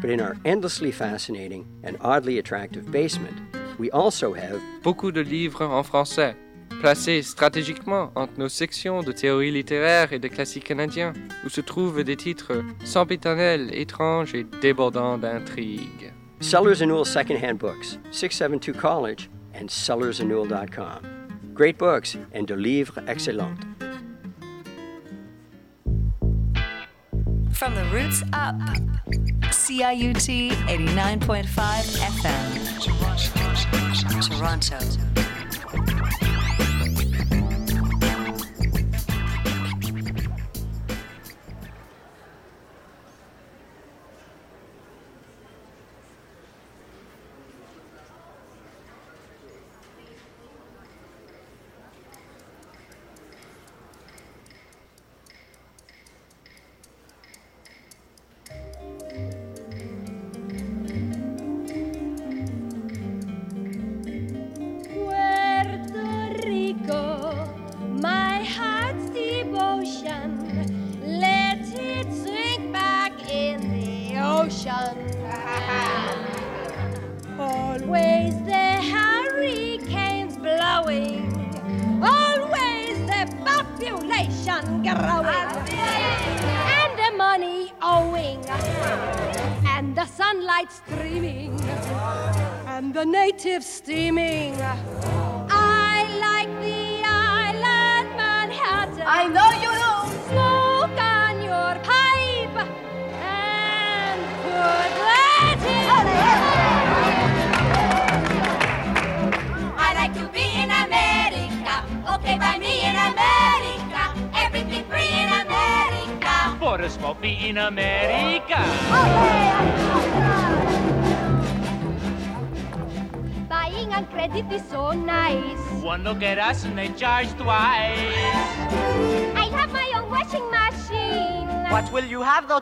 But in our endlessly fascinating and oddly attractive basement, we also have beaucoup de livres en français, placés stratégiquement entre nos sections de théorie littéraire et de classiques canadiens, où se trouvent des titres sempiternels, étranges et débordants d'intrigues. Sellers and Newell Secondhand Books, 672 College, and sellersandnewell.com. Great books and de livres excellents. From the roots up. CIUT 89.5 FM. Toronto.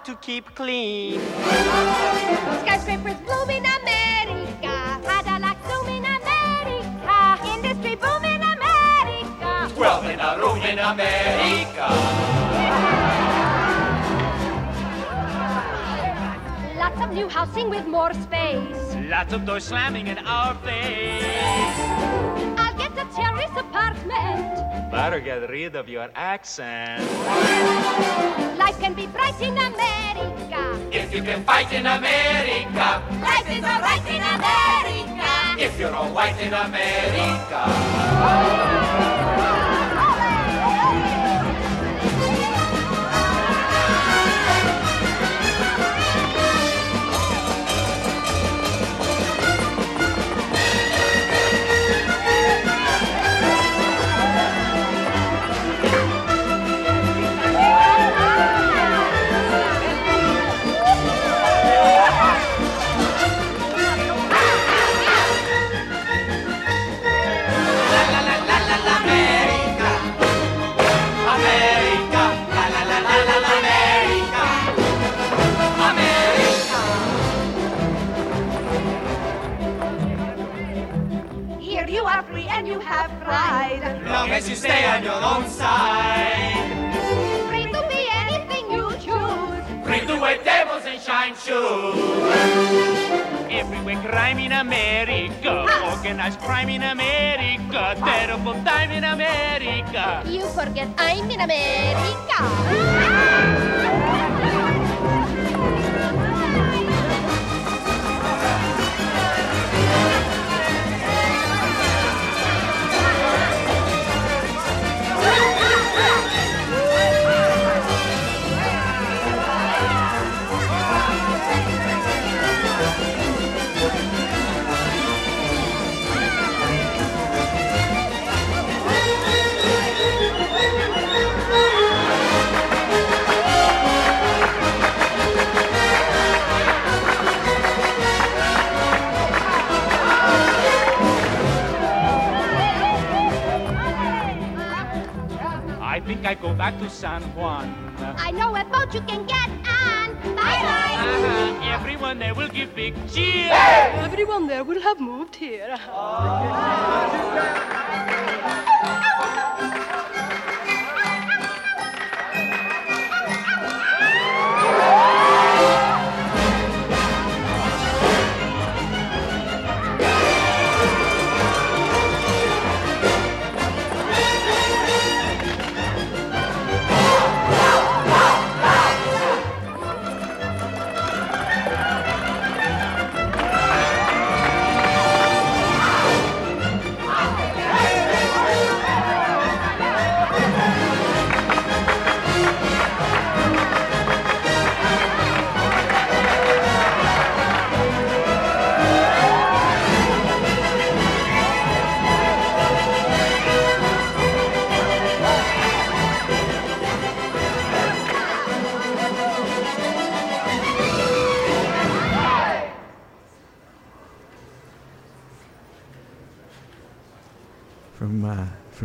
To keep clean? Skyscrapers bloom in America. Cadillac zoom in America. Industry boom in America. Twelve in a room in America. Lots of new housing with more space. Lots of doors slamming in our face. I'll get a terrace apartment. Better get rid of your accent. Life can be bright in America. If you can fight in America. Life is alright in America. If you're all white in America. America. Pride. Long as you stay on your own side. Free to be anything you choose. Free to wear devils and shine shoes. Everywhere crime in America. Ah. Organized crime in America. Ah. Terrible time in America. You forget I'm in America. I think I go back to San Juan. I know a boat you can get on. Bye bye. Uh-huh. Everyone there will give big cheer. Everyone there will have moved here. from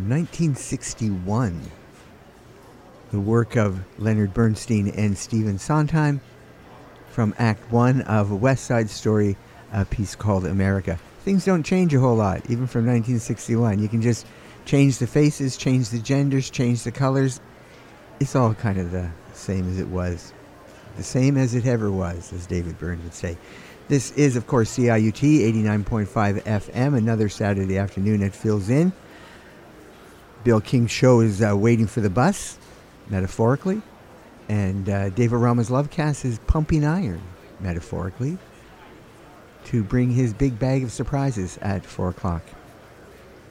from 1961. The work of Leonard Bernstein and Stephen Sondheim from Act One of West Side Story, a piece called America. Things don't change a whole lot, even from 1961. You can just change the faces, change the genders, change the colors. It's all kind of the same as it was, the same as it ever was, as David Byrne would say. This is, of course, CIUT 89.5 FM, another Saturday afternoon at Phil's Inn. Bill King's show is uh, waiting for the bus, metaphorically. And uh, David Rama's Lovecast is pumping iron, metaphorically, to bring his big bag of surprises at 4 o'clock.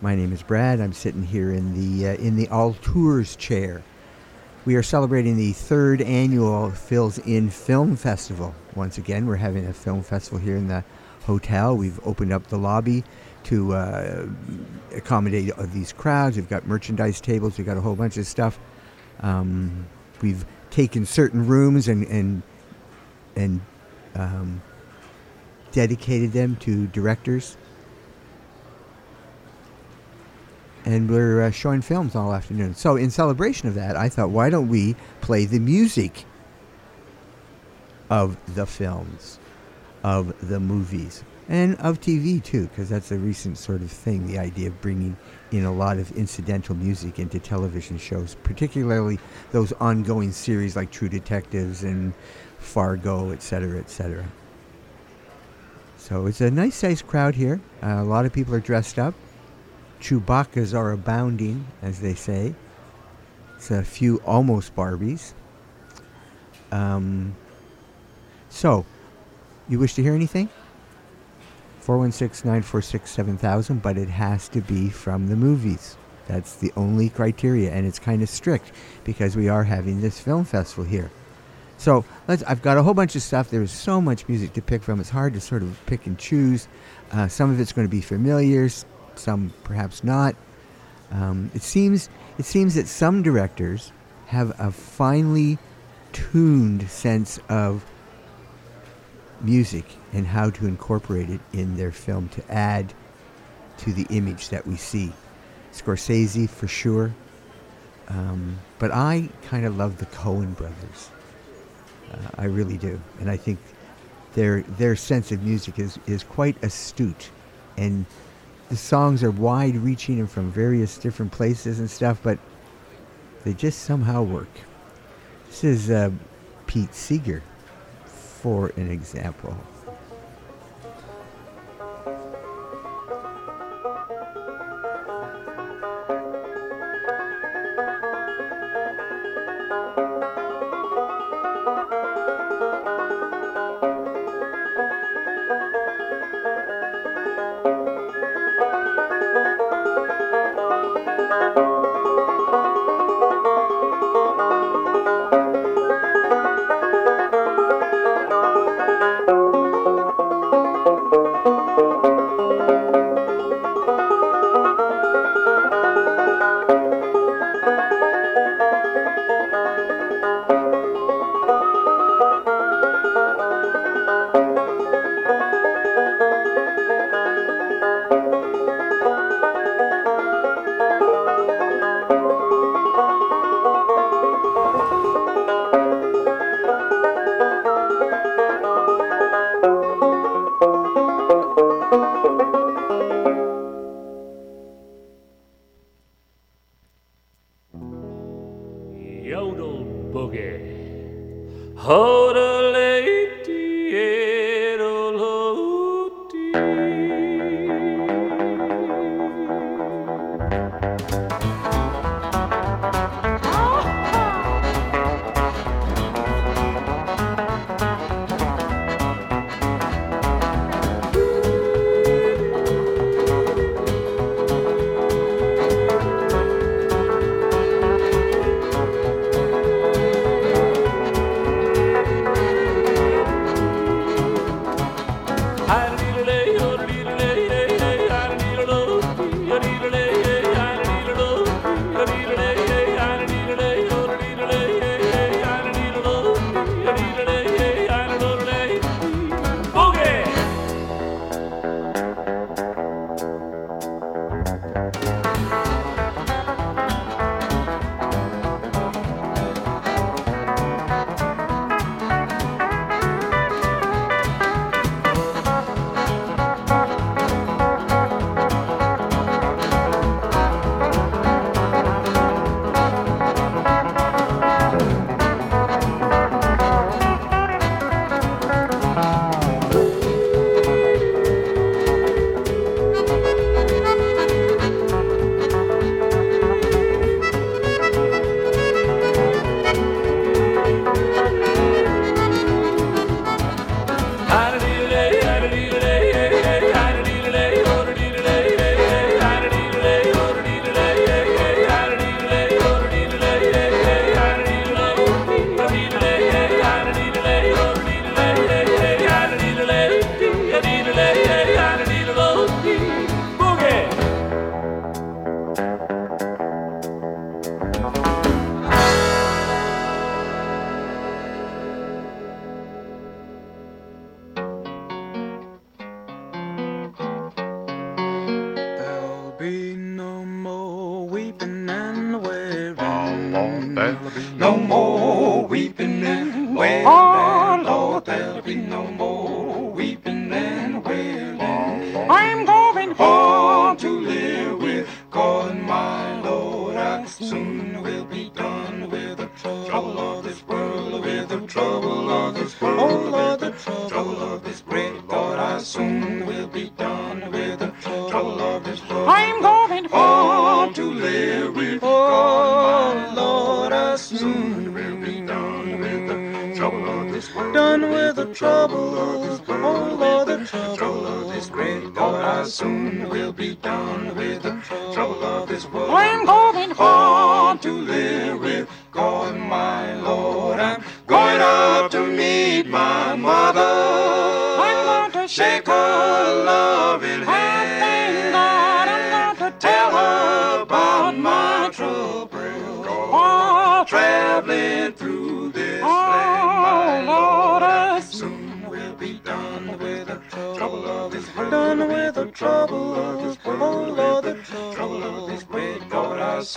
My name is Brad. I'm sitting here in the, uh, in the Auteurs chair. We are celebrating the third annual Phil's Inn Film Festival. Once again, we're having a film festival here in the hotel. We've opened up the lobby to uh, accommodate these crowds. We've got merchandise tables. We've got a whole bunch of stuff. Um, we've taken certain rooms and and and um, dedicated them to directors. And we're uh, showing films all afternoon. So, in celebration of that, I thought, why don't we play the music of the films, of the movies, and of TV too, because that's a recent sort of thing the idea of bringing in a lot of incidental music into television shows, particularly those ongoing series like True Detectives and Fargo, et cetera, et cetera. So it's a nice sized crowd here. Uh, a lot of people are dressed up. Chewbacca's are abounding, as they say. It's a few almost Barbies. Um, so, you wish to hear anything? 416 946 7000, but it has to be from the movies. That's the only criteria, and it's kind of strict because we are having this film festival here. So. I've got a whole bunch of stuff. There's so much music to pick from. It's hard to sort of pick and choose. Uh, some of it's going to be familiar, some perhaps not. Um, it seems. It seems that some directors have a finely tuned sense of music and how to incorporate it in their film to add to the image that we see. Scorsese for sure, um, but I kind of love the Coen brothers. Uh, I really do, and I think their their sense of music is is quite astute, and the songs are wide-reaching and from various different places and stuff, but they just somehow work. This is uh, Pete Seeger, for an example.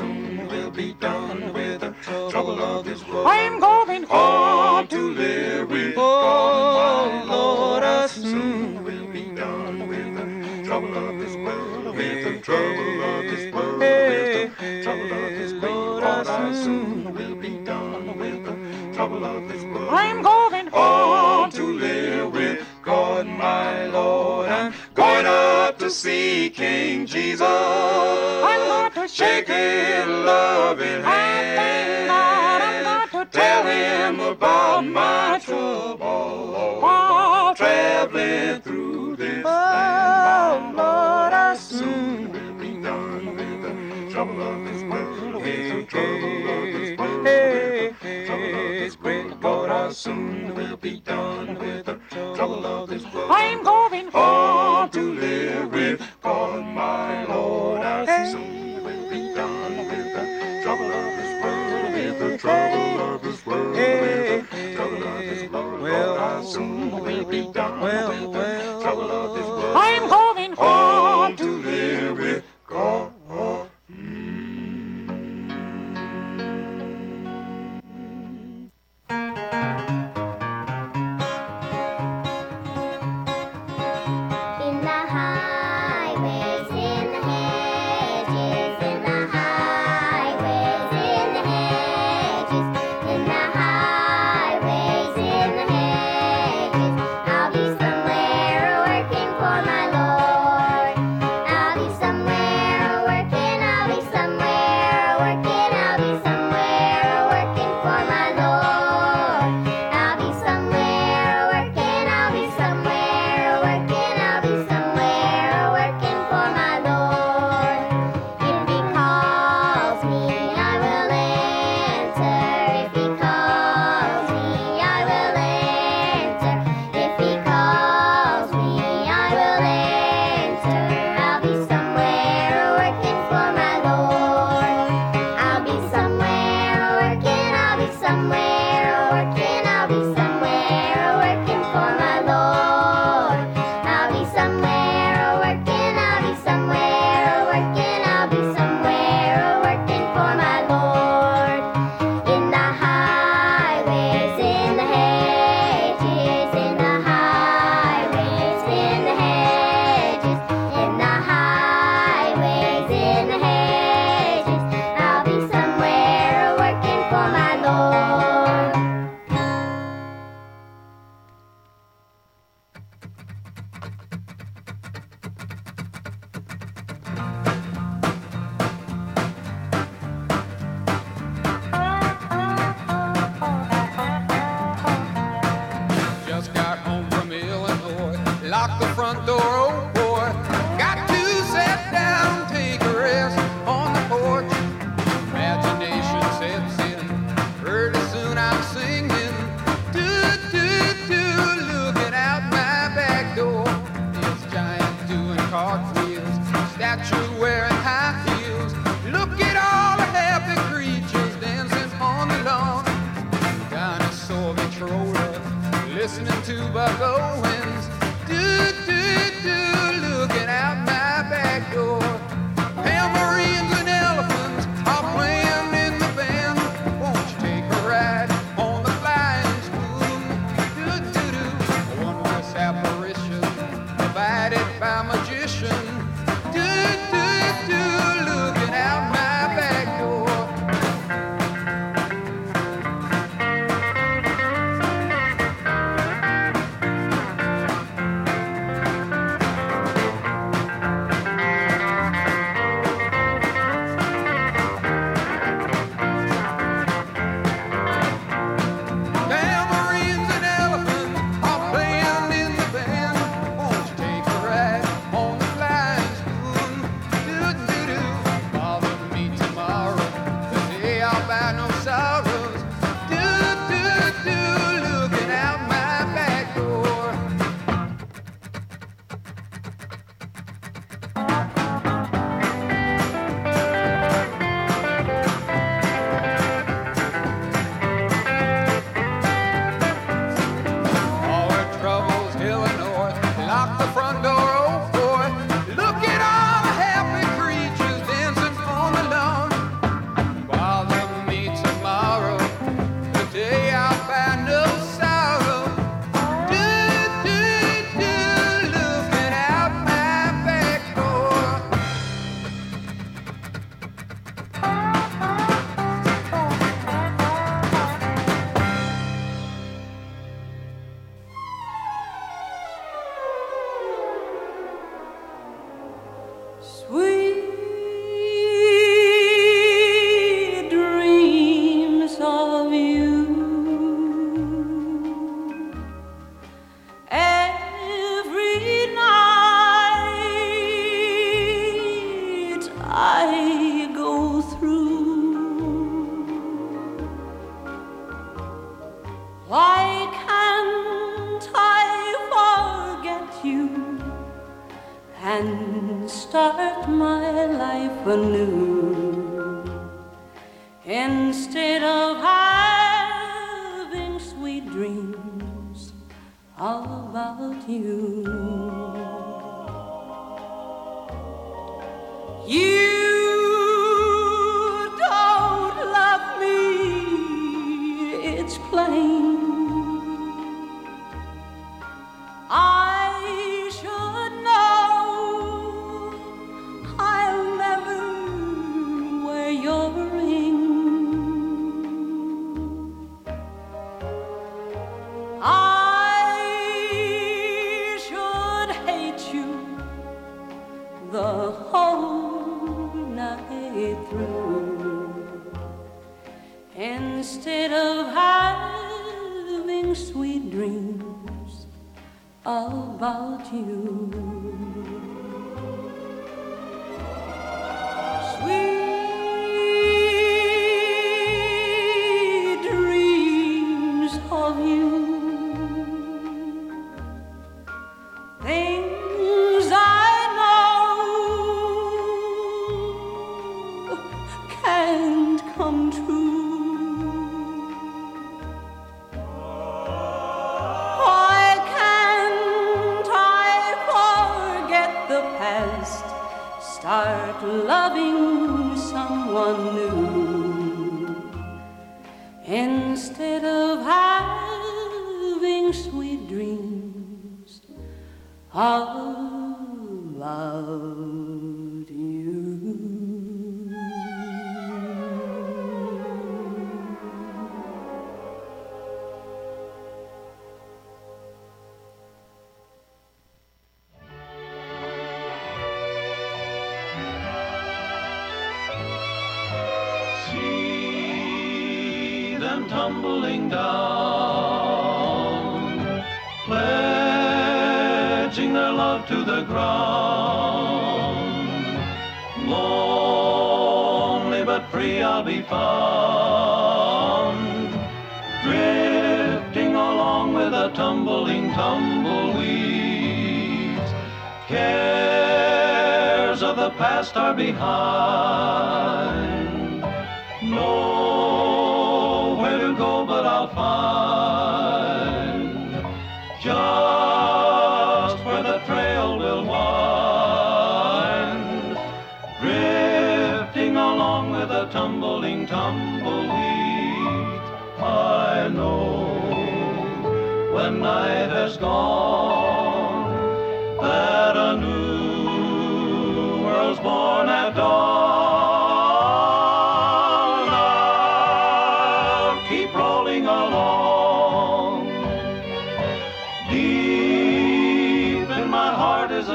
Soon will be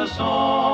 a song.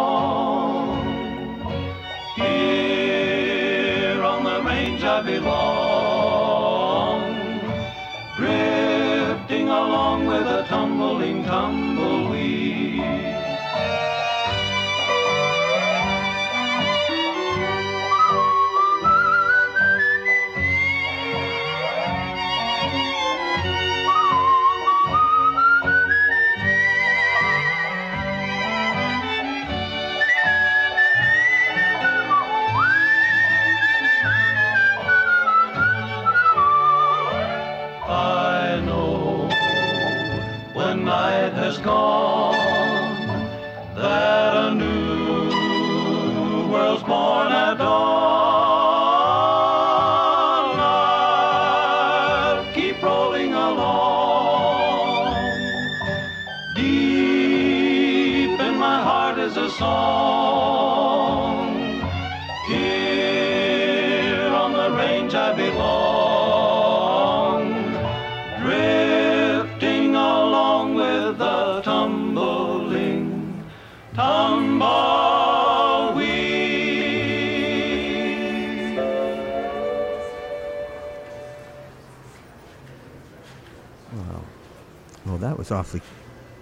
Was awfully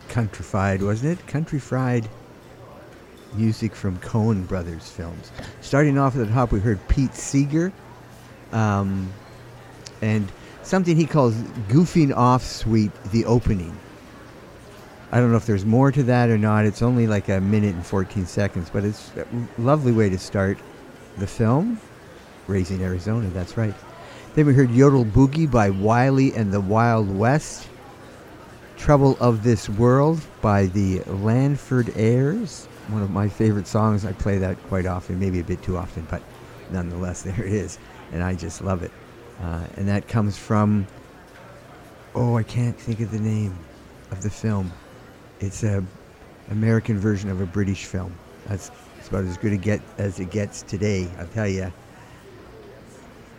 countrified, wasn't it? Country fried music from Coen Brothers films. Starting off at the top, we heard Pete Seeger, um, and something he calls "goofing off suite," the opening. I don't know if there's more to that or not. It's only like a minute and 14 seconds, but it's a lovely way to start the film. Raising Arizona, that's right. Then we heard Yodel Boogie by Wylie and the Wild West. Trouble of This World by the Landfordaires. One of my favorite songs. I play that quite often, maybe a bit too often, but nonetheless, there it is. And I just love it. Uh, and that comes from, oh, I can't think of the name of the film. It's a American version of a British film. That's, that's about as good a get as it gets today, I'll tell you.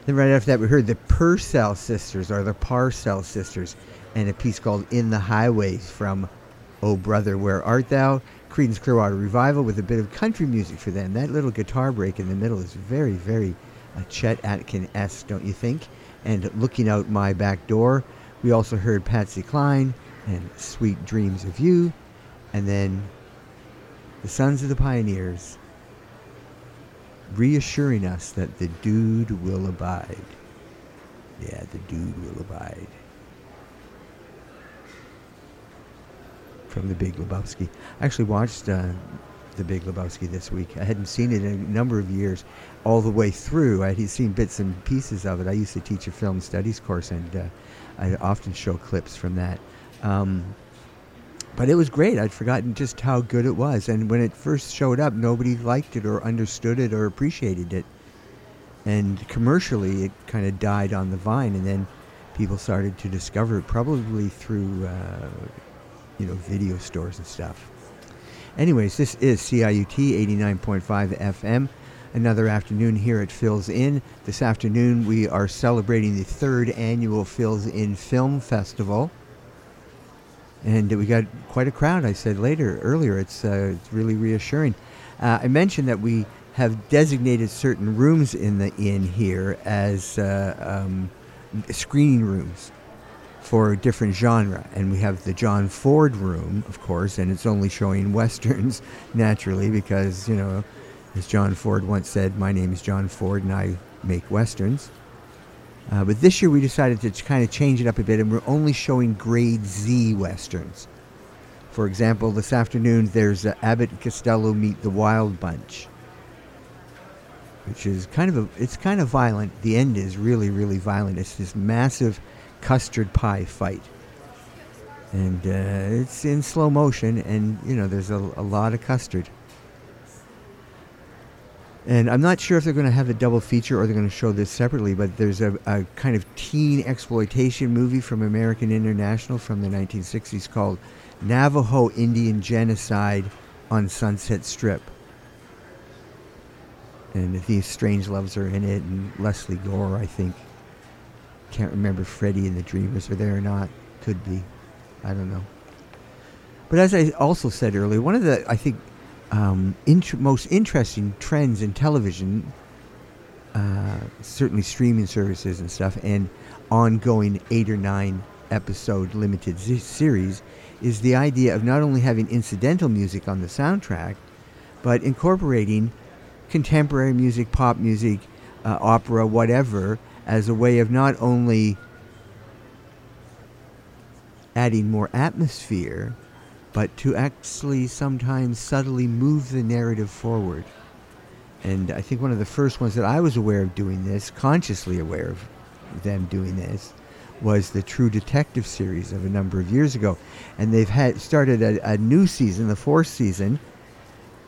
Then right after that, we heard the Purcell sisters, or the Parcell sisters, and a piece called "In the Highways" from "Oh Brother, Where Art Thou?" Creedence Clearwater Revival with a bit of country music for them. That little guitar break in the middle is very, very uh, Chet Atkin esque, don't you think? And looking out my back door, we also heard Patsy Cline and "Sweet Dreams of You," and then the Sons of the Pioneers reassuring us that the dude will abide. Yeah, the dude will abide. From the Big Lebowski. I actually watched uh, the Big Lebowski this week. I hadn't seen it in a number of years, all the way through. I had seen bits and pieces of it. I used to teach a film studies course, and uh, I often show clips from that. Um, but it was great. I'd forgotten just how good it was. And when it first showed up, nobody liked it or understood it or appreciated it. And commercially, it kind of died on the vine. And then people started to discover it, probably through, uh, you know, video stores and stuff. Anyways, this is CIUT 89.5 FM. Another afternoon here at Phil's Inn. This afternoon, we are celebrating the third annual Phil's Inn Film Festival and we got quite a crowd. I said later, earlier, it's uh, it's really reassuring. Uh, I mentioned that we have designated certain rooms in the inn here as uh, um, screening rooms for different genre, and we have the John Ford room, of course, and it's only showing westerns naturally because you know, as John Ford once said, "My name is John Ford, and I make westerns." Uh, but this year we decided to kind of change it up a bit, and we're only showing grade Z westerns. For example, this afternoon there's uh, Abbott and Costello meet the Wild Bunch, which is kind of a, it's kind of violent. The end is really really violent. It's this massive custard pie fight, and uh, it's in slow motion, and you know there's a, a lot of custard. And I'm not sure if they're going to have a double feature or they're going to show this separately, but there's a, a kind of teen exploitation movie from American International from the 1960s called Navajo Indian Genocide on Sunset Strip. And these Strangeloves are in it, and Lesley Gore, I think. Can't remember Freddie and the Dreamers are there or not. Could be. I don't know. But as I also said earlier, one of the, I think, um, int- most interesting trends in television, uh, certainly streaming services and stuff, and ongoing eight or nine episode limited z- series, is the idea of not only having incidental music on the soundtrack, but incorporating contemporary music, pop music, uh, opera, whatever, as a way of not only adding more atmosphere, but to actually sometimes subtly move the narrative forward. And I think one of the first ones that I was aware of doing this, consciously aware of them doing this, was the True Detective series of a number of years ago. And they've had started a, a new season, the fourth season,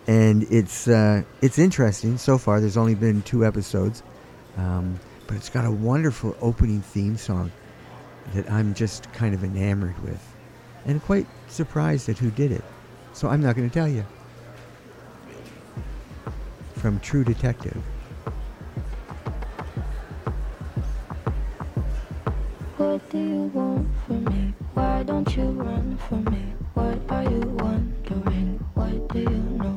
and it's uh, it's interesting so far. There's only been two episodes, um, but it's got a wonderful opening theme song that I'm just kind of enamored with, and quite surprised at who did it. So I'm not going to tell you. from True Detective. What do you want from me? Why don't you run from me? What are you wondering? What do you know?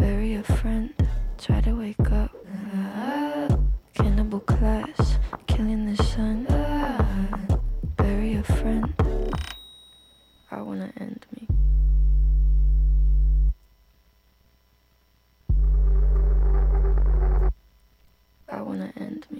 bury a friend, try to wake up. Ah, cannibal class, killing the sun. Ah, bury a friend. I wanna end me. I wanna end me.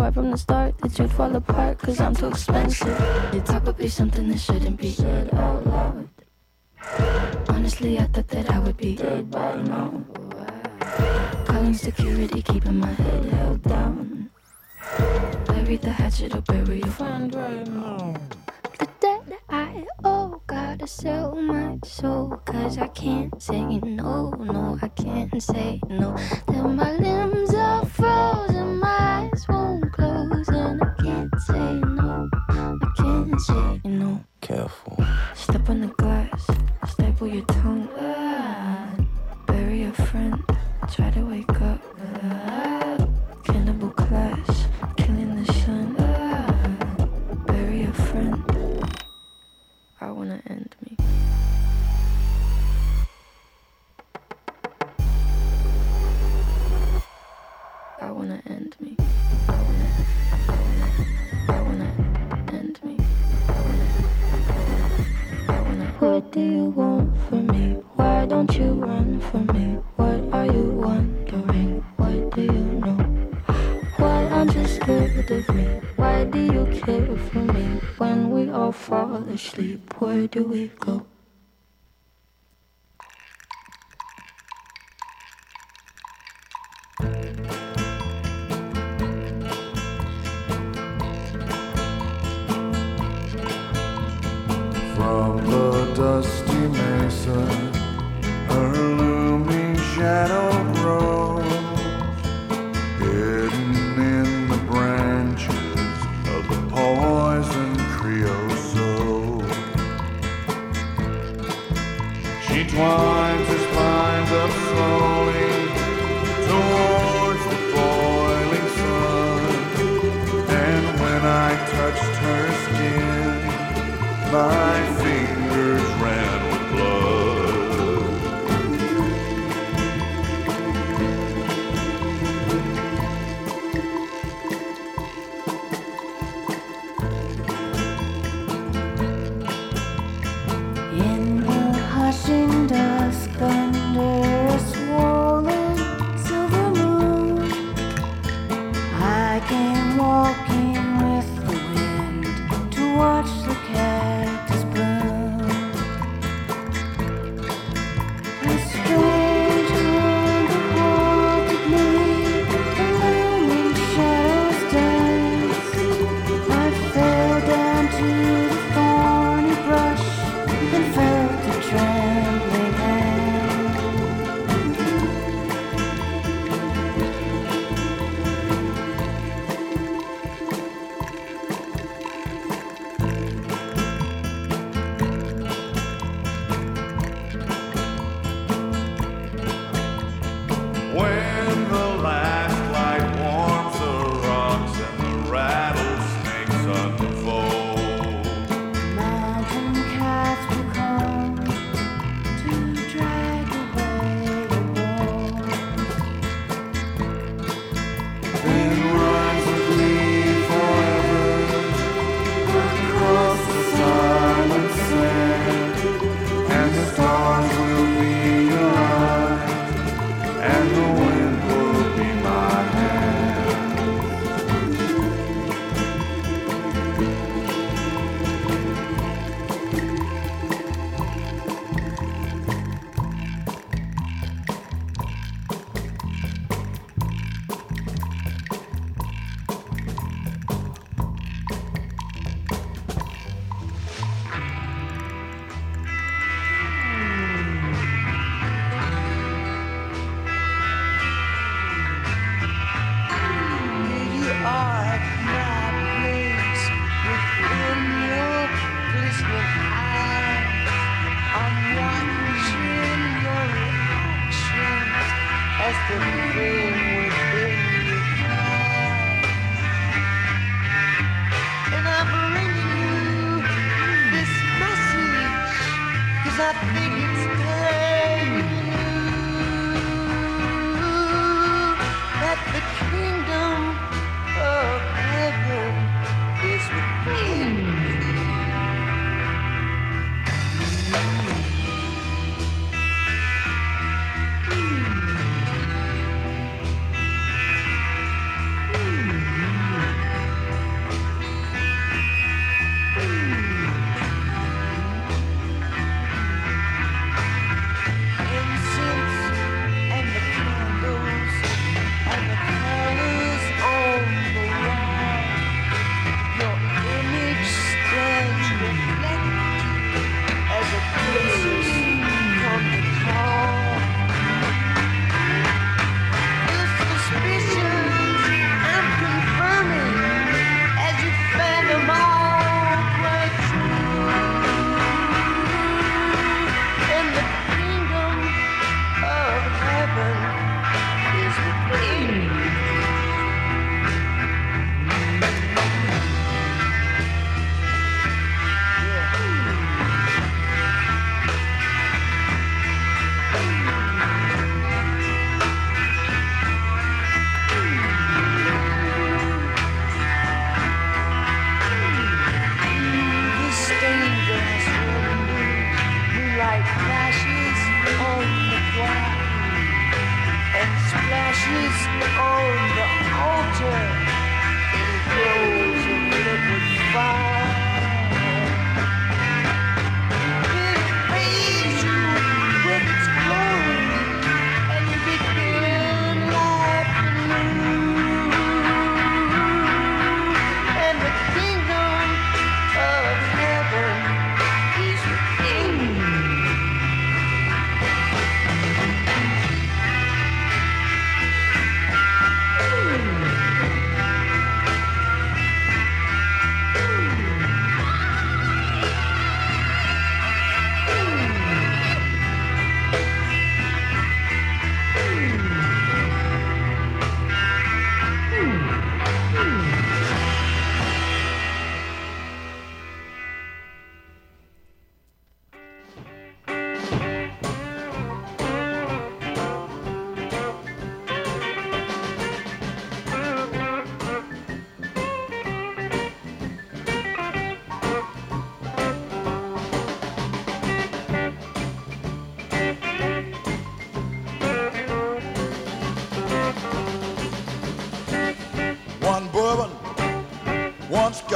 Right from the start that you'd fall apart cause I'm too expensive. Would be something that shouldn't be said out loud. Honestly, I thought that I would be dead by now. Calling security, keeping my head held down. Bury the hatchet or bury your friend right now. The debt I owe, gotta sell my soul. Cause I can't say no, no, I can't say no. Then my limbs are frozen, my fall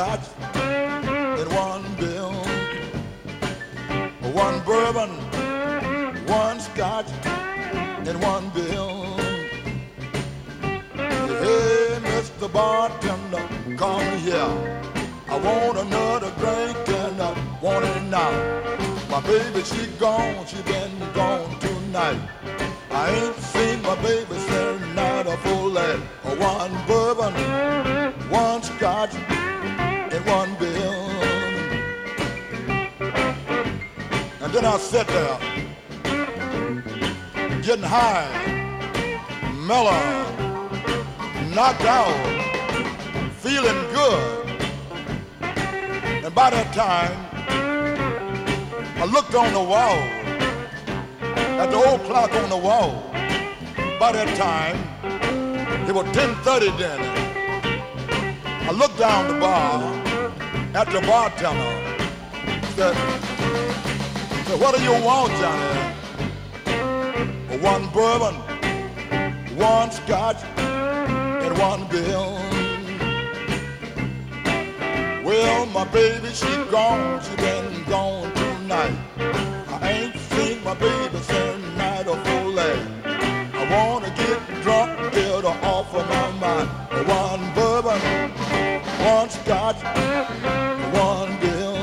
scotch and one bill. One bourbon, one scotch and one bill. Hey, Mr. Bartender, come here. I want another drink and I want it now. My baby, she gone, she been high, mellow, knocked out, feeling good. And by that time, I looked on the wall, at the old clock on the wall. By that time, it was 10.30 then. I looked down the bar at the bartender. Said, said, what do you want, Johnny? One bourbon, one scotch, and one bill. Well, my baby, she gone, she been gone tonight. I ain't seen my baby since night of full. I wanna get drunk, get her off of my mind. One bourbon, one scotch, one bill.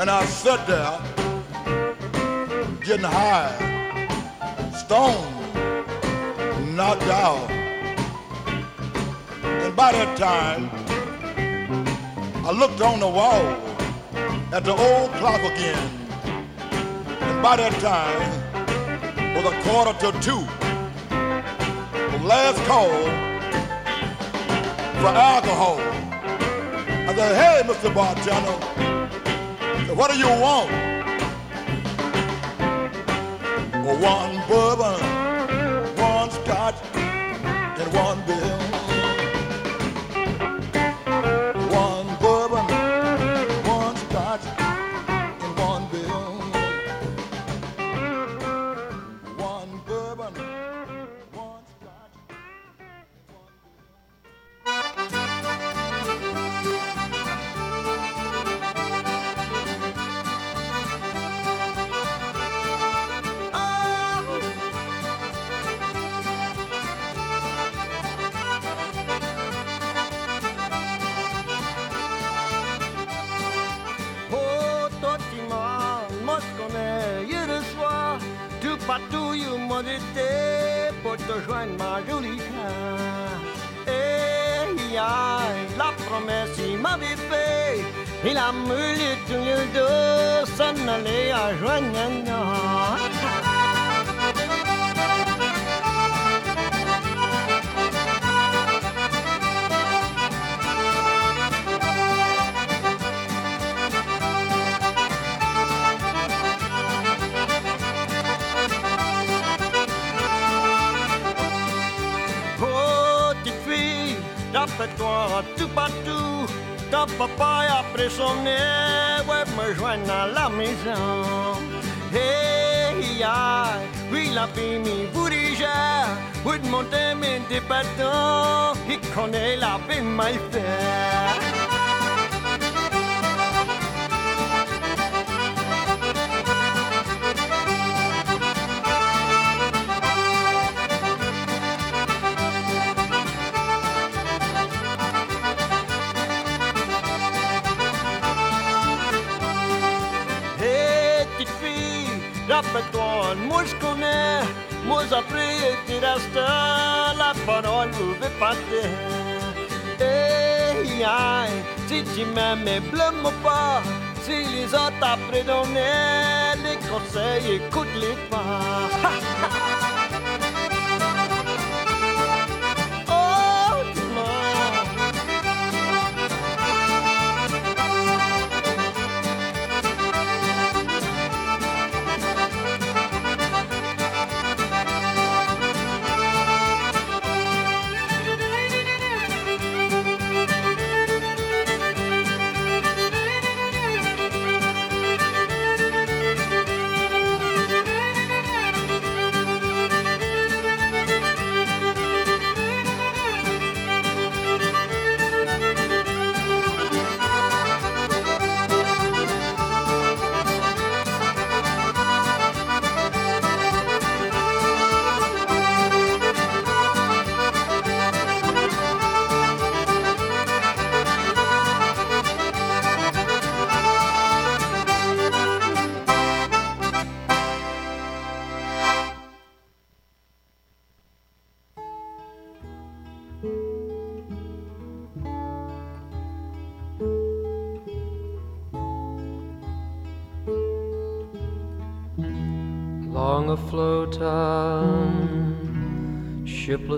And I sat there, getting high, stoned, knocked out. And by that time, I looked on the wall at the old clock again. And by that time, was a quarter to two. The last call for alcohol. I said, hey, Mr. Bartender, what do you want? One bourbon, toi tout partout. Ton papa a pris son nez, ouais, me joignent à la maison. Hey, yeah, oui, la bimini vous digère. Oui, mon thème est débattant, il connaît la bimini. Connais, moi après tu restes, la parole vous veut pas Hé, aïe, eh, eh, eh, si tu m'aimes, blâme pas, si les autres après donné les conseils.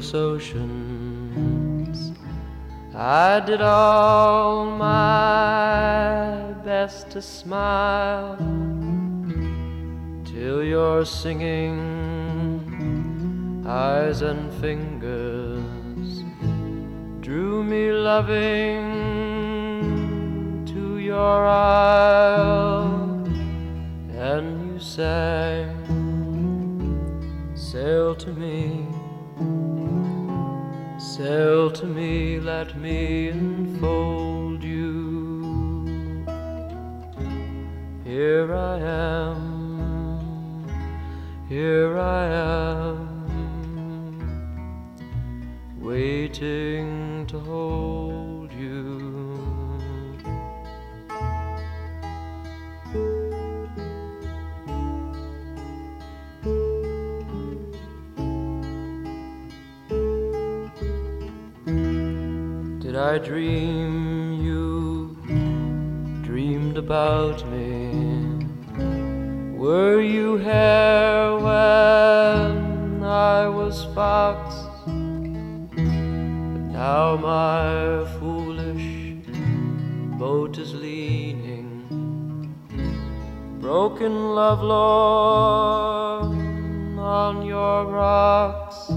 shipless oceans. I did all my best to smile till your singing eyes and fingers drew me loving to your isle, and you sang, Sail to me, sail to me, let me enfold you. Here I am, here I am, waiting to hold I dream you dreamed about me? Were you here when I was fox? But now my foolish boat is leaning, broken love Lord, on your rocks.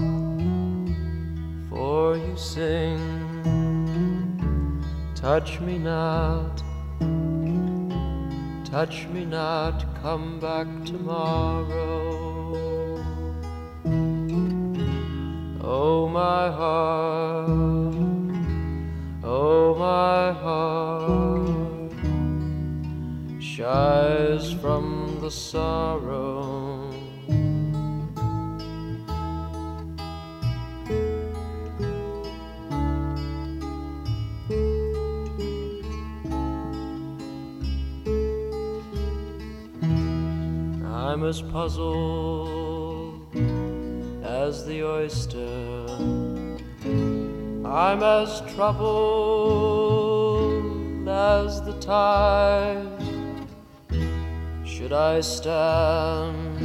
For you sing, touch me not, touch me not, come back tomorrow. Oh, my heart, oh, my heart shies from the sorrow. As puzzled as the oyster. I'm as troubled as the tide. Should I stand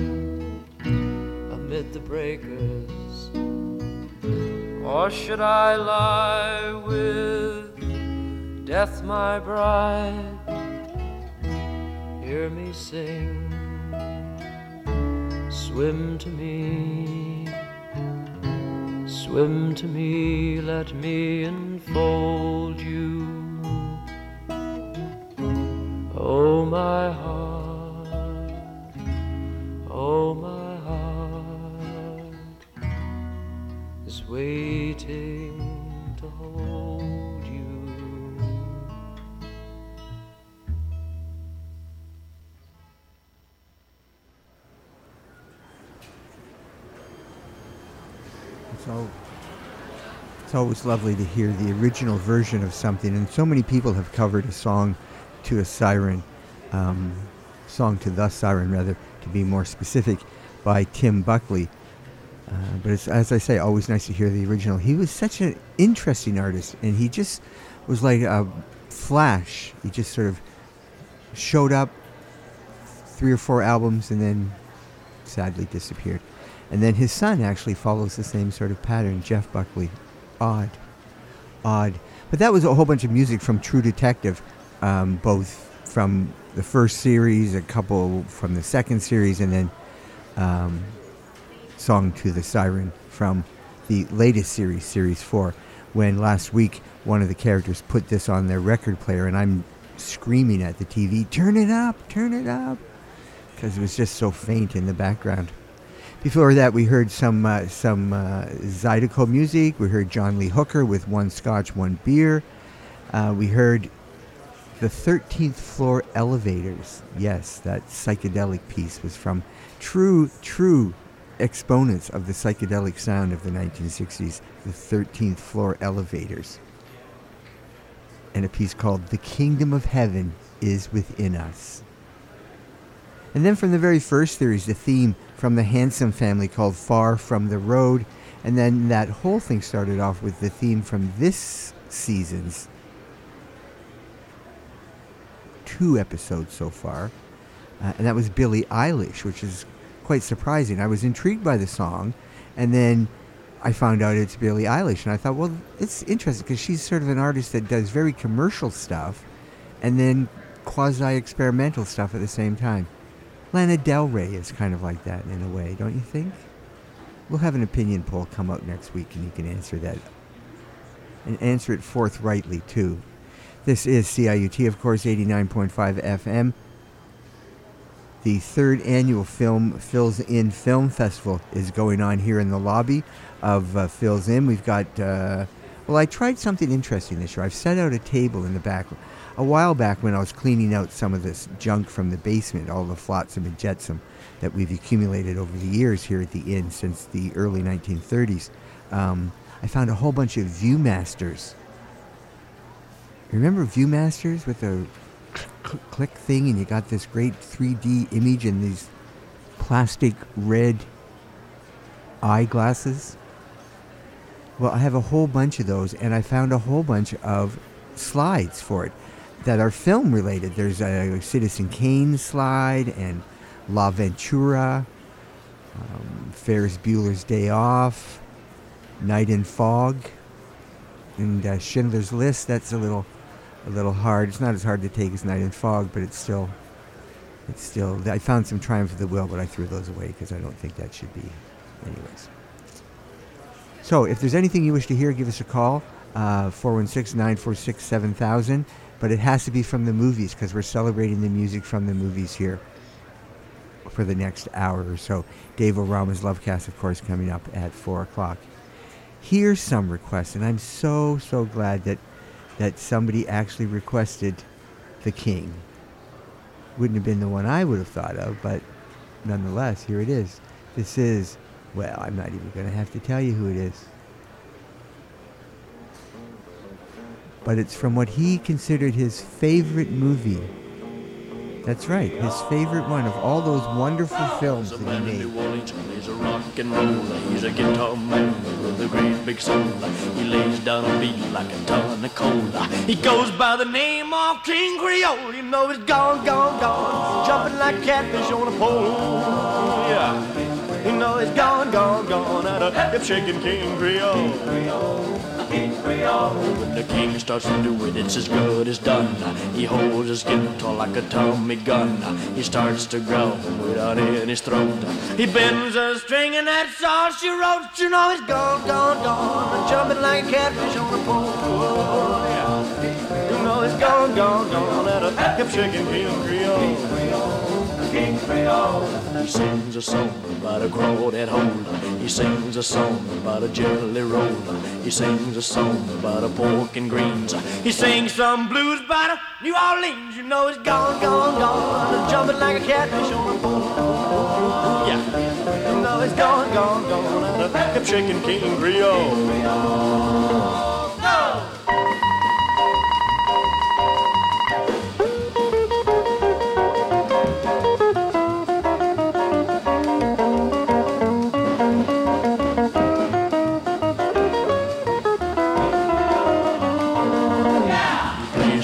amid the breakers, or should I lie with death, my bride? Hear me sing Swim to me, swim to me, let me enfold you. Oh, my heart, oh, my heart is waiting to hold it's always lovely to hear the original version of something, and so many people have covered a song to a siren, um, song to the siren rather, to be more specific, by Tim Buckley. Uh, but it's, as I say, always nice to hear the original. He was such an interesting artist, and he just was like a flash. He just sort of showed up, three or four albums, and then sadly disappeared. And then his son actually follows the same sort of pattern, Jeff Buckley. Odd. Odd. But that was a whole bunch of music from True Detective, um, both from the first series, a couple from the second series, and then um, Song to the Siren from the latest series, Series 4. When last week one of the characters put this on their record player, and I'm screaming at the TV, Turn it up, turn it up, because it was just so faint in the background. Before that, we heard some uh, some uh, Zydeco music. We heard John Lee Hooker with One Scotch, One Beer. Uh, we heard the 13th Floor Elevators. Yes, that psychedelic piece was from true, true exponents of the psychedelic sound of the 1960s, the 13th Floor Elevators. And a piece called The Kingdom of Heaven is Within Us. And then from the very first series, the theme from the Handsome family called Far From the Road. And then that whole thing started off with the theme from this season's two episodes so far. Uh, and that was Billie Eilish, which is quite surprising. I was intrigued by the song, and then I found out it's Billie Eilish, and I thought, well, it's interesting because she's sort of an artist that does very commercial stuff, and then quasi experimental stuff at the same time. Lana Del Rey is kind of like that in a way, don't you think? We'll have an opinion poll come out next week, and you can answer that and answer it forthrightly too. This is CIUT, of course, 89.5 FM. The third annual Film Phil's Inn Film Festival is going on here in the lobby of uh, Phil's Inn. We've got, uh, well, I tried something interesting this year. I've set out a table in the back. A while back, when I was cleaning out some of this junk from the basement, all the flotsam and jetsam that we've accumulated over the years here at the inn since the early 1930s, um, I found a whole bunch of Viewmasters. Remember Viewmasters with cl- click thing, and you got this great 3D image and these plastic red eyeglasses? Well, I have a whole bunch of those, and I found a whole bunch of slides for it that are film related. There's a Citizen Kane slide and L'Avventura, um, Ferris Bueller's Day Off, Night and Fog, and uh, Schindler's List. That's a little, a little hard. It's not as hard to take as Night and Fog, but it's still, it's still. I found some Triumph of the Will, but I threw those away because I don't think that should be, anyways. So, if there's anything you wish to hear, give us a call, uh, 416 946 7000. But it has to be from the movies because we're celebrating the music from the movies here for the next hour or so. Dave O'Rama's Lovecast, of course, coming up at 4 o'clock. Here's some requests, and I'm so, so glad that, that somebody actually requested The King. Wouldn't have been the one I would have thought of, but nonetheless, here it is. This is, well, I'm not even going to have to tell you who it is. But it's from what he considered his favorite movie. That's right, his favorite one of all those wonderful films that he made. He's a rock and roller, he's a guitar man with a great big soul. He lays down a beat like a ton of cola. He goes by the name of King Creole. You know he's gone, gone, gone, jumping like catfish on a pole. Yeah, you know he's gone, gone, gone at a hip shaking King Creole. When the king starts to do it, it's as good as done. He holds his guitar like a Tommy gun. He starts to growl without in his throat. He bends a string and that's all she wrote. You know he's gone, gone, gone, jumping like a catfish on a pole. You know he's gone, gone, gone at a hip shaking King Creole. King Creole. He sings a song about a crawdad hole. He sings a song about a jelly roll. He sings a song about a pork and greens. He sings some blues about a New Orleans. You know he's gone, gone, gone, jumping like a catfish on a pole. Yeah, you know he's gone, gone, gone hip shaking King Creole.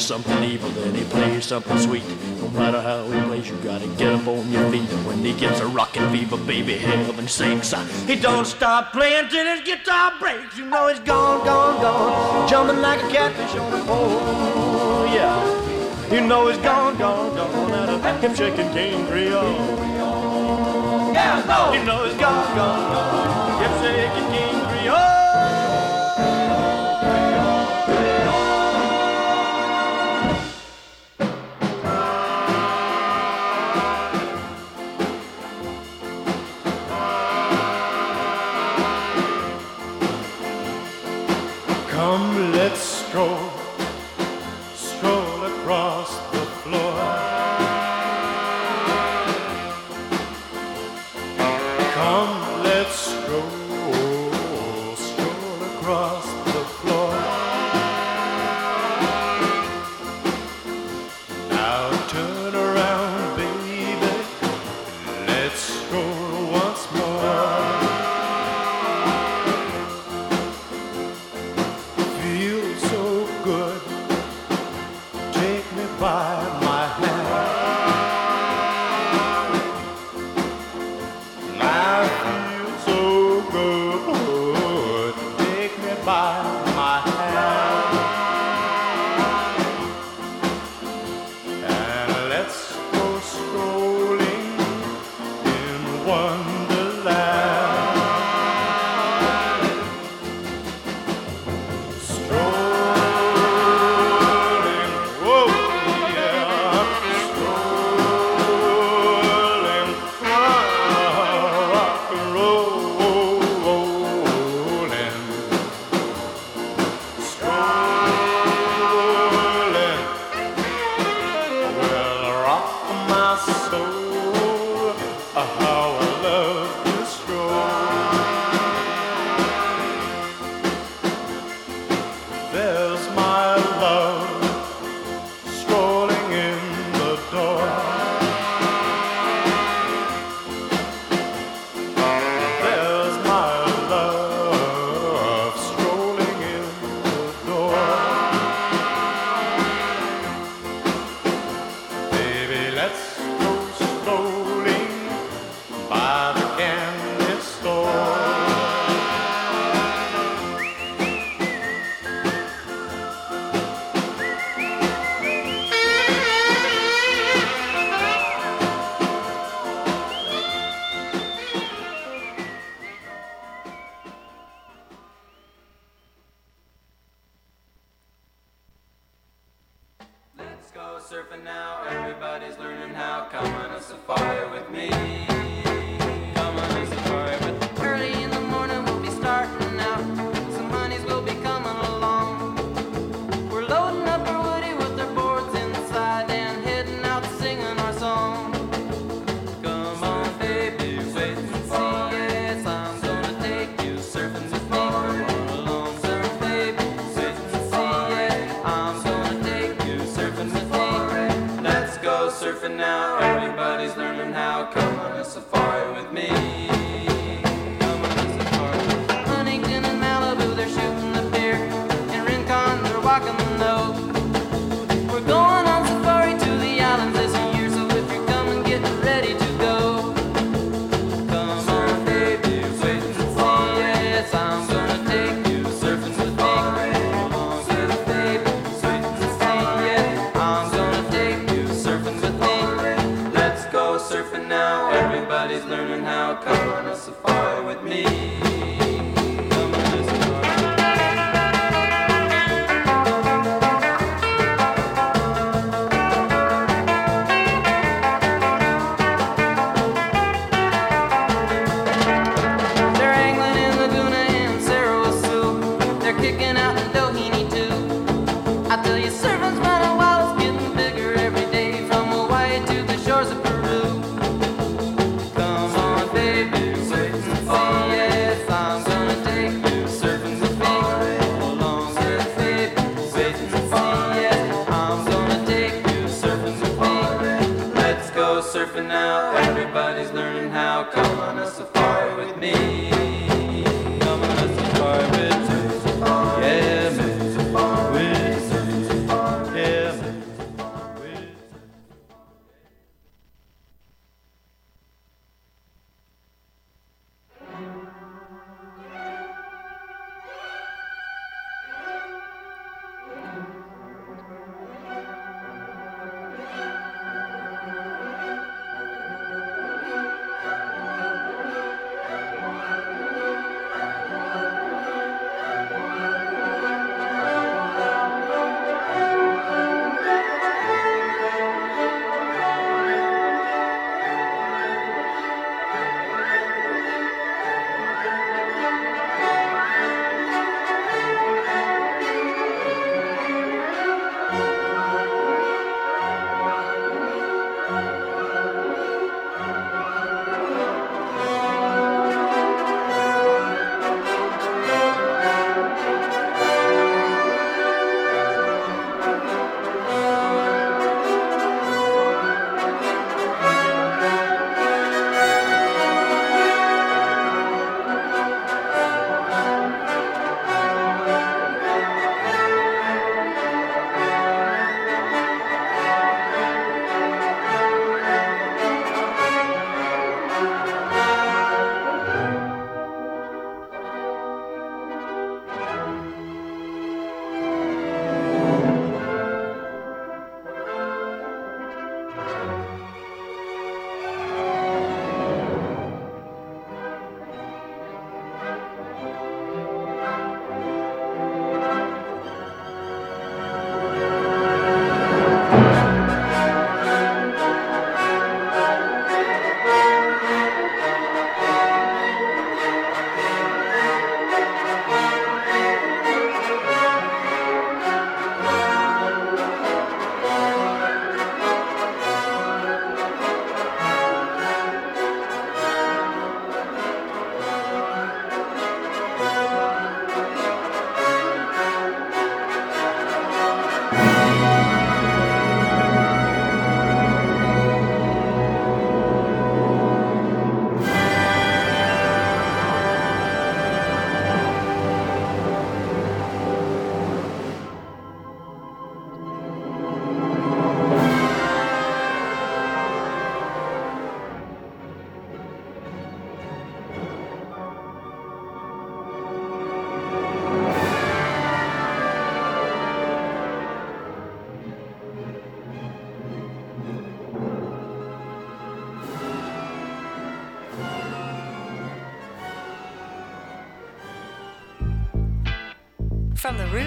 Something evil, then he plays something sweet. No matter how he plays, you gotta get up on your feet. When he gets a rockin' fever, baby, heaven sinks. He don't stop playing till his guitar breaks. You know he's gone, gone, gone, jumping like a catfish on a pole. Yeah, you know he's gone, gone, gone out of him shaking King Creole. Yeah, no. You know he's gone, gone, gone,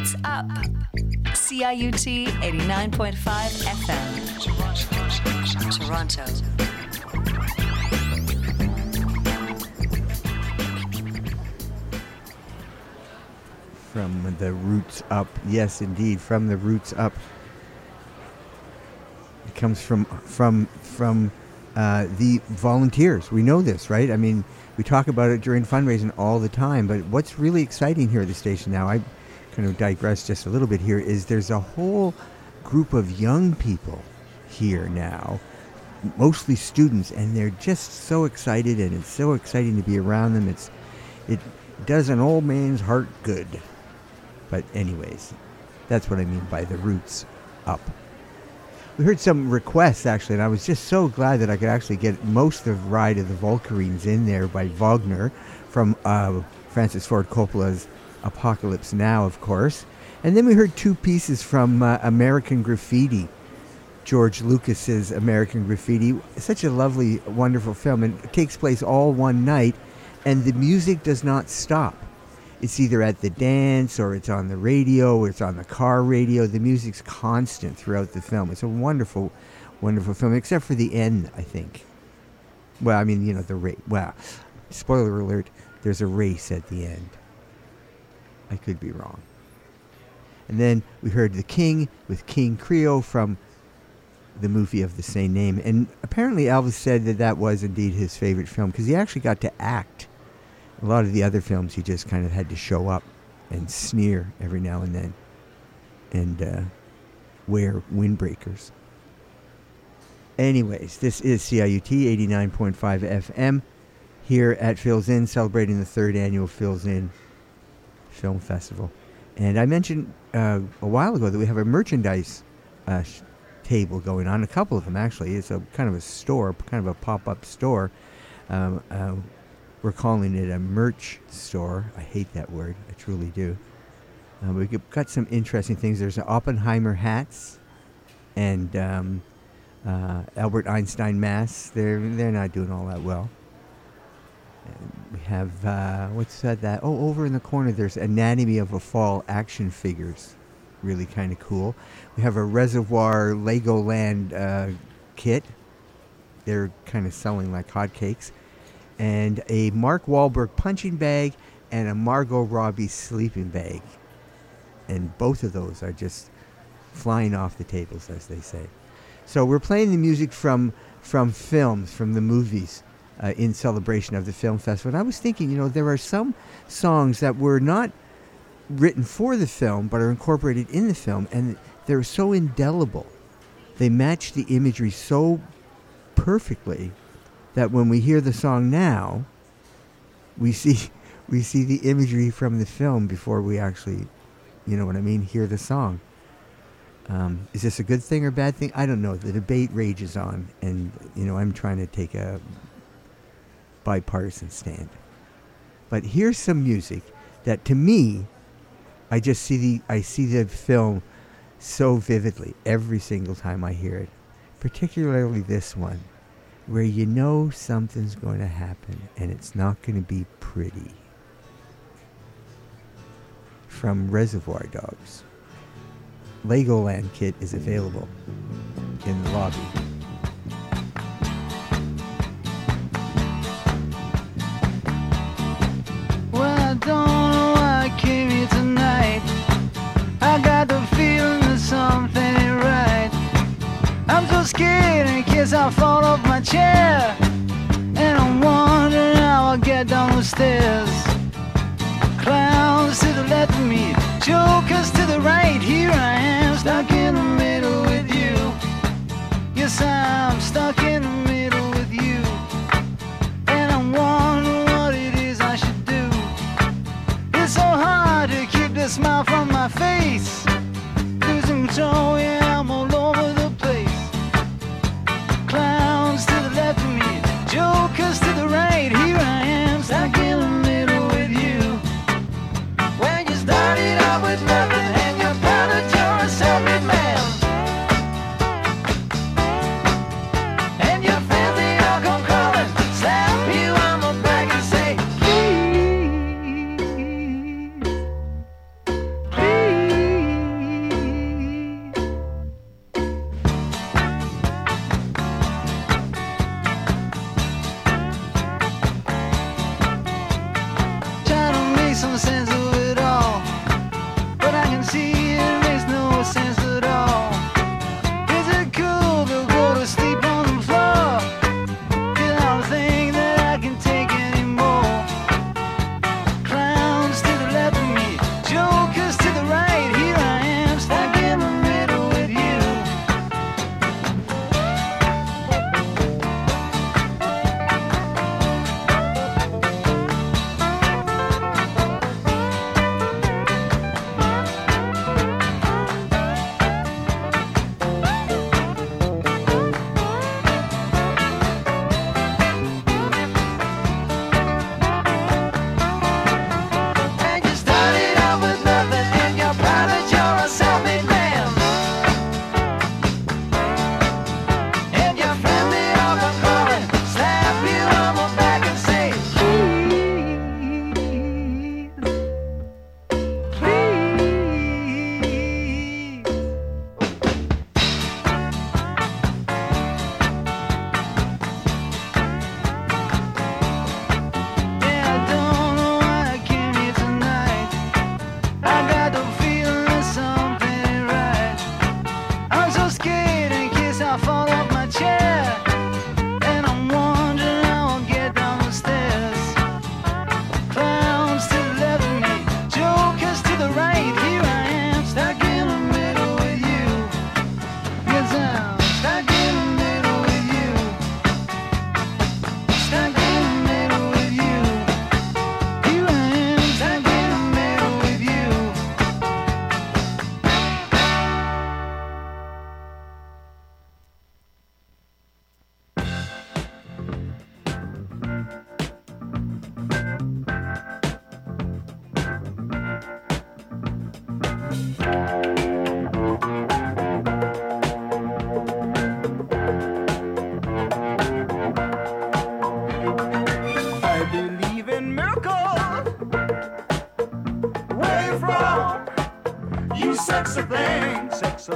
From the roots up. CIUT 89.5 FM. Toronto. From the roots up. Yes, indeed, from the roots up. It comes from from from uh, the volunteers. We know this, right? I mean, we talk about it during fundraising all the time. But what's really exciting here at the station now, I kind of digress just a little bit here, is there's a whole group of young people here now, mostly students, and they're just so excited, and it's so exciting to be around them. It's it does an old man's heart good. But anyways, that's what I mean by the roots up. We heard some requests actually, and I was just so glad that I could actually get most of Ride of the Valkyries in there by Wagner from uh, Francis Ford Coppola's Apocalypse Now, of course. And then we heard two pieces from uh, American Graffiti, George Lucas's American Graffiti. Such a lovely, wonderful film, and it takes place all one night, and the music does not stop. It's either at the dance or it's on the radio or it's on the car radio. The music's constant throughout the film. It's a wonderful, wonderful film, except for the end, I think. Well, I mean, you know, the race. Well, spoiler alert, there's a race at the end. I could be wrong. And then we heard The King with King Creole from the movie of the same name. And apparently Elvis said that that was indeed his favorite film because he actually got to act. A lot of the other films, he just kind of had to show up and sneer every now and then and uh, wear windbreakers. Anyways, this is CIUT 89.5 FM here at Phil's Inn, celebrating the third annual Phil's Inn Film Festival. And I mentioned uh, a while ago that we have a merchandise uh, sh- table going on, a couple of them actually. It's a kind of a store, kind of a pop up store. Um, uh, we're calling it a merch store. I hate that word, I truly do. Uh, we've got some interesting things. There's Oppenheimer hats and um, uh, Albert Einstein masks. They're, they're not doing all that well. We have, uh, what's that, that? Oh, over in the corner, there's Anatomy of a Fall action figures. Really kind of cool. We have a Reservoir Legoland uh, kit. They're kind of selling like hotcakes. And a Mark Wahlberg punching bag and a Margot Robbie sleeping bag. And both of those are just flying off the tables, as they say. So we're playing the music from from films, from the movies, uh, in celebration of the film festival. And I was thinking, you know, there are some songs that were not written for the film, but are incorporated in the film, and they're so indelible. They match the imagery so perfectly that when we hear the song now, we see we see the imagery from the film before we actually, you know what I mean, hear the song. Um, is this a good thing or bad thing? I don't know. The debate rages on, and you know I'm trying to take a bipartisan stand. But here's some music that, to me, I just see the I see the film so vividly every single time I hear it. Particularly this one, where you know something's going to happen and it's not going to be pretty. From Reservoir Dogs. Legoland kit is available in the lobby. Case I fall off my chair. And I'm wondering how I'll get down the stairs. Clowns to the left of me, jokers to the right. Here I am,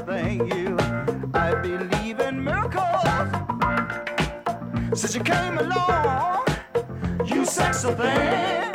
thank you. I believe in miracles. Since you came along, you sexy thing.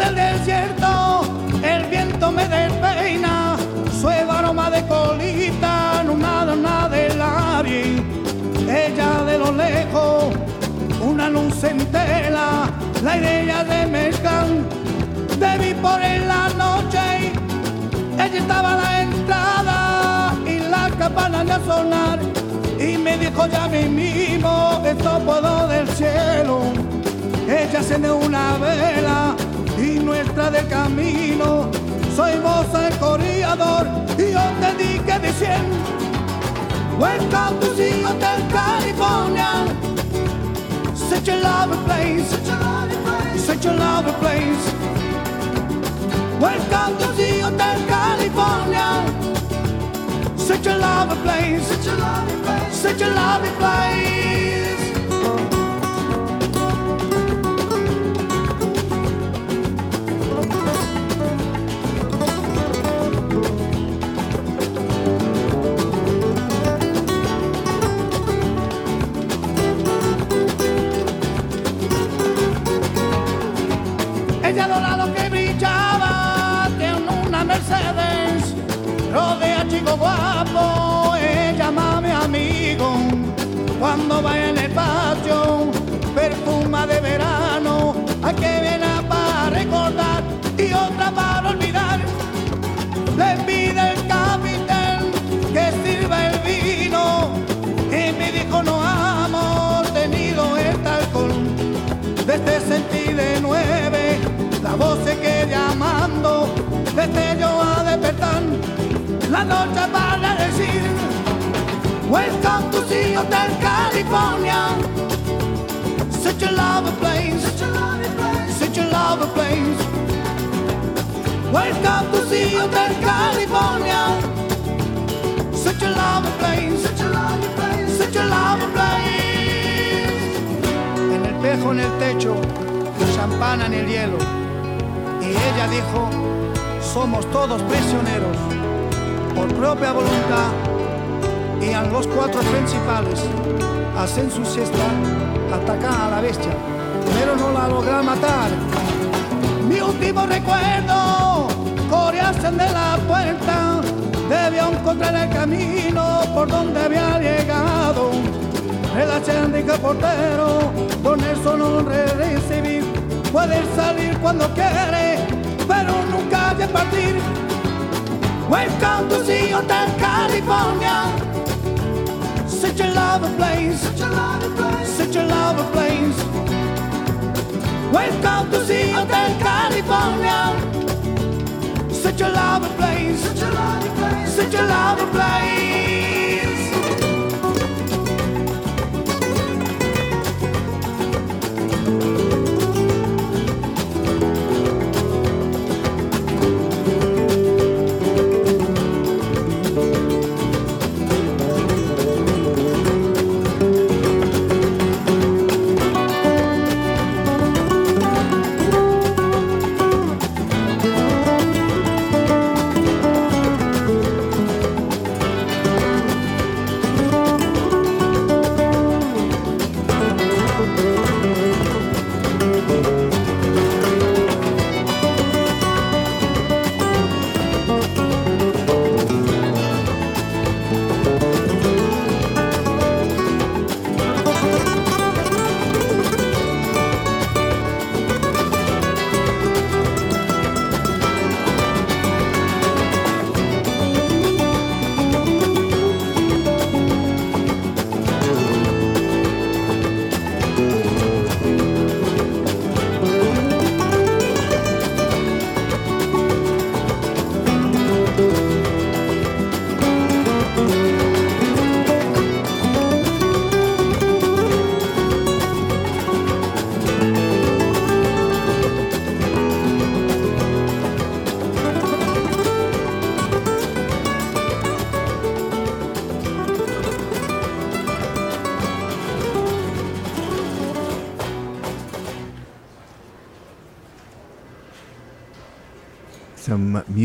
Del desierto, el viento me despeina, suave aroma de colita, no nada, nada de labio. Ella de lo lejos, una luz en tela, la idea de mezcal, de vi por en la noche, ella estaba a la entrada y la campana de sonar, y me dijo ya mismo, esto puedo del cielo. Ella enciende una vela nuestra de camino. Soy moza el corredor y yo te dije diciendo Welcome to the Hotel California. Such a lovely place. Such a lovely place. Welcome to the Hotel California. Such a lovely place. Such a lovely place. Such a lovely place como a la noche para decir Welcome to the Hotel California. Such a lovely place. Such a lovely place. Such a lovely place. Welcome to the Hotel California. Such a lovely place. Such a lovely place. Such a lovely place. En el espejo en el techo champana en el hielo. Y ella dijo somos todos prisioneros por propia voluntad y a los cuatro principales hacen su siesta atacan a la bestia pero no la logra matar. Mi último recuerdo corearse de la puerta debió encontrar el camino por donde había llegado. El de portero con el solo recibir puede salir cuando quiere pero nunca de partir Welcome to the Hotel California. Such a lovely place. Such a lovely place. Such a lovely place. Welcome to the Hotel California. Such a lovely place. Such a lovely place. Such a lovely place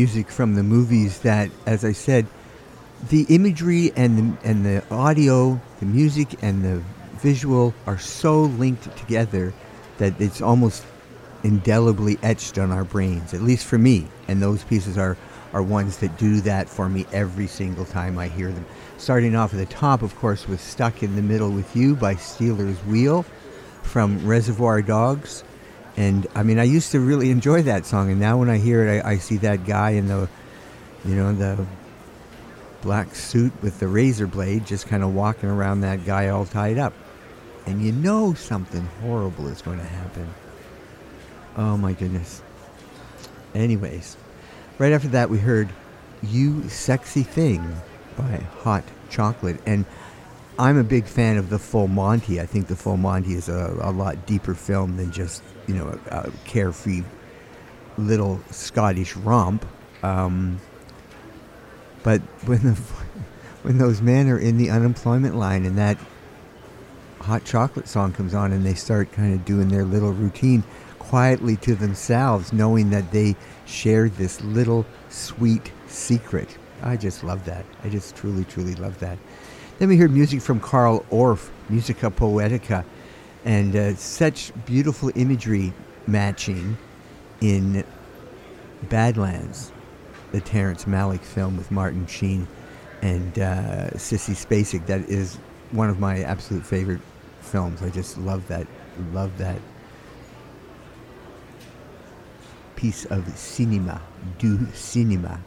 music from the movies that, as I said, the imagery and the, and the audio, the music and the visual are so linked together that it's almost indelibly etched on our brains, at least for me. And those pieces are, are ones that do that for me every single time I hear them. Starting off at the top, of course, with Stuck in the Middle with You by Stealers Wheel from Reservoir Dogs. And I mean, I used to really enjoy that song, and now when I hear it, I, I see that guy in the, you know, the black suit with the razor blade just kind of walking around that guy all tied up. And you know something horrible is going to happen. Oh my goodness. Anyways, right after that, we heard You Sexy Thing by Hot Chocolate. And I'm a big fan of the Full Monty. I think the Full Monty is a, a lot deeper film than just, you know, a, a carefree little Scottish romp. Um, but when the when those men are in the unemployment line and that hot chocolate song comes on and they start kind of doing their little routine quietly to themselves, knowing that they shared this little sweet secret. I just love that. I just truly, truly love that. Then we heard music from Carl Orff, Musica Poetica, and uh, such beautiful imagery matching in Badlands, the Terrence Malick film with Martin Sheen and uh, Sissy Spacek. That is one of my absolute favorite films. I just love that, love that piece of cinema, du cinema.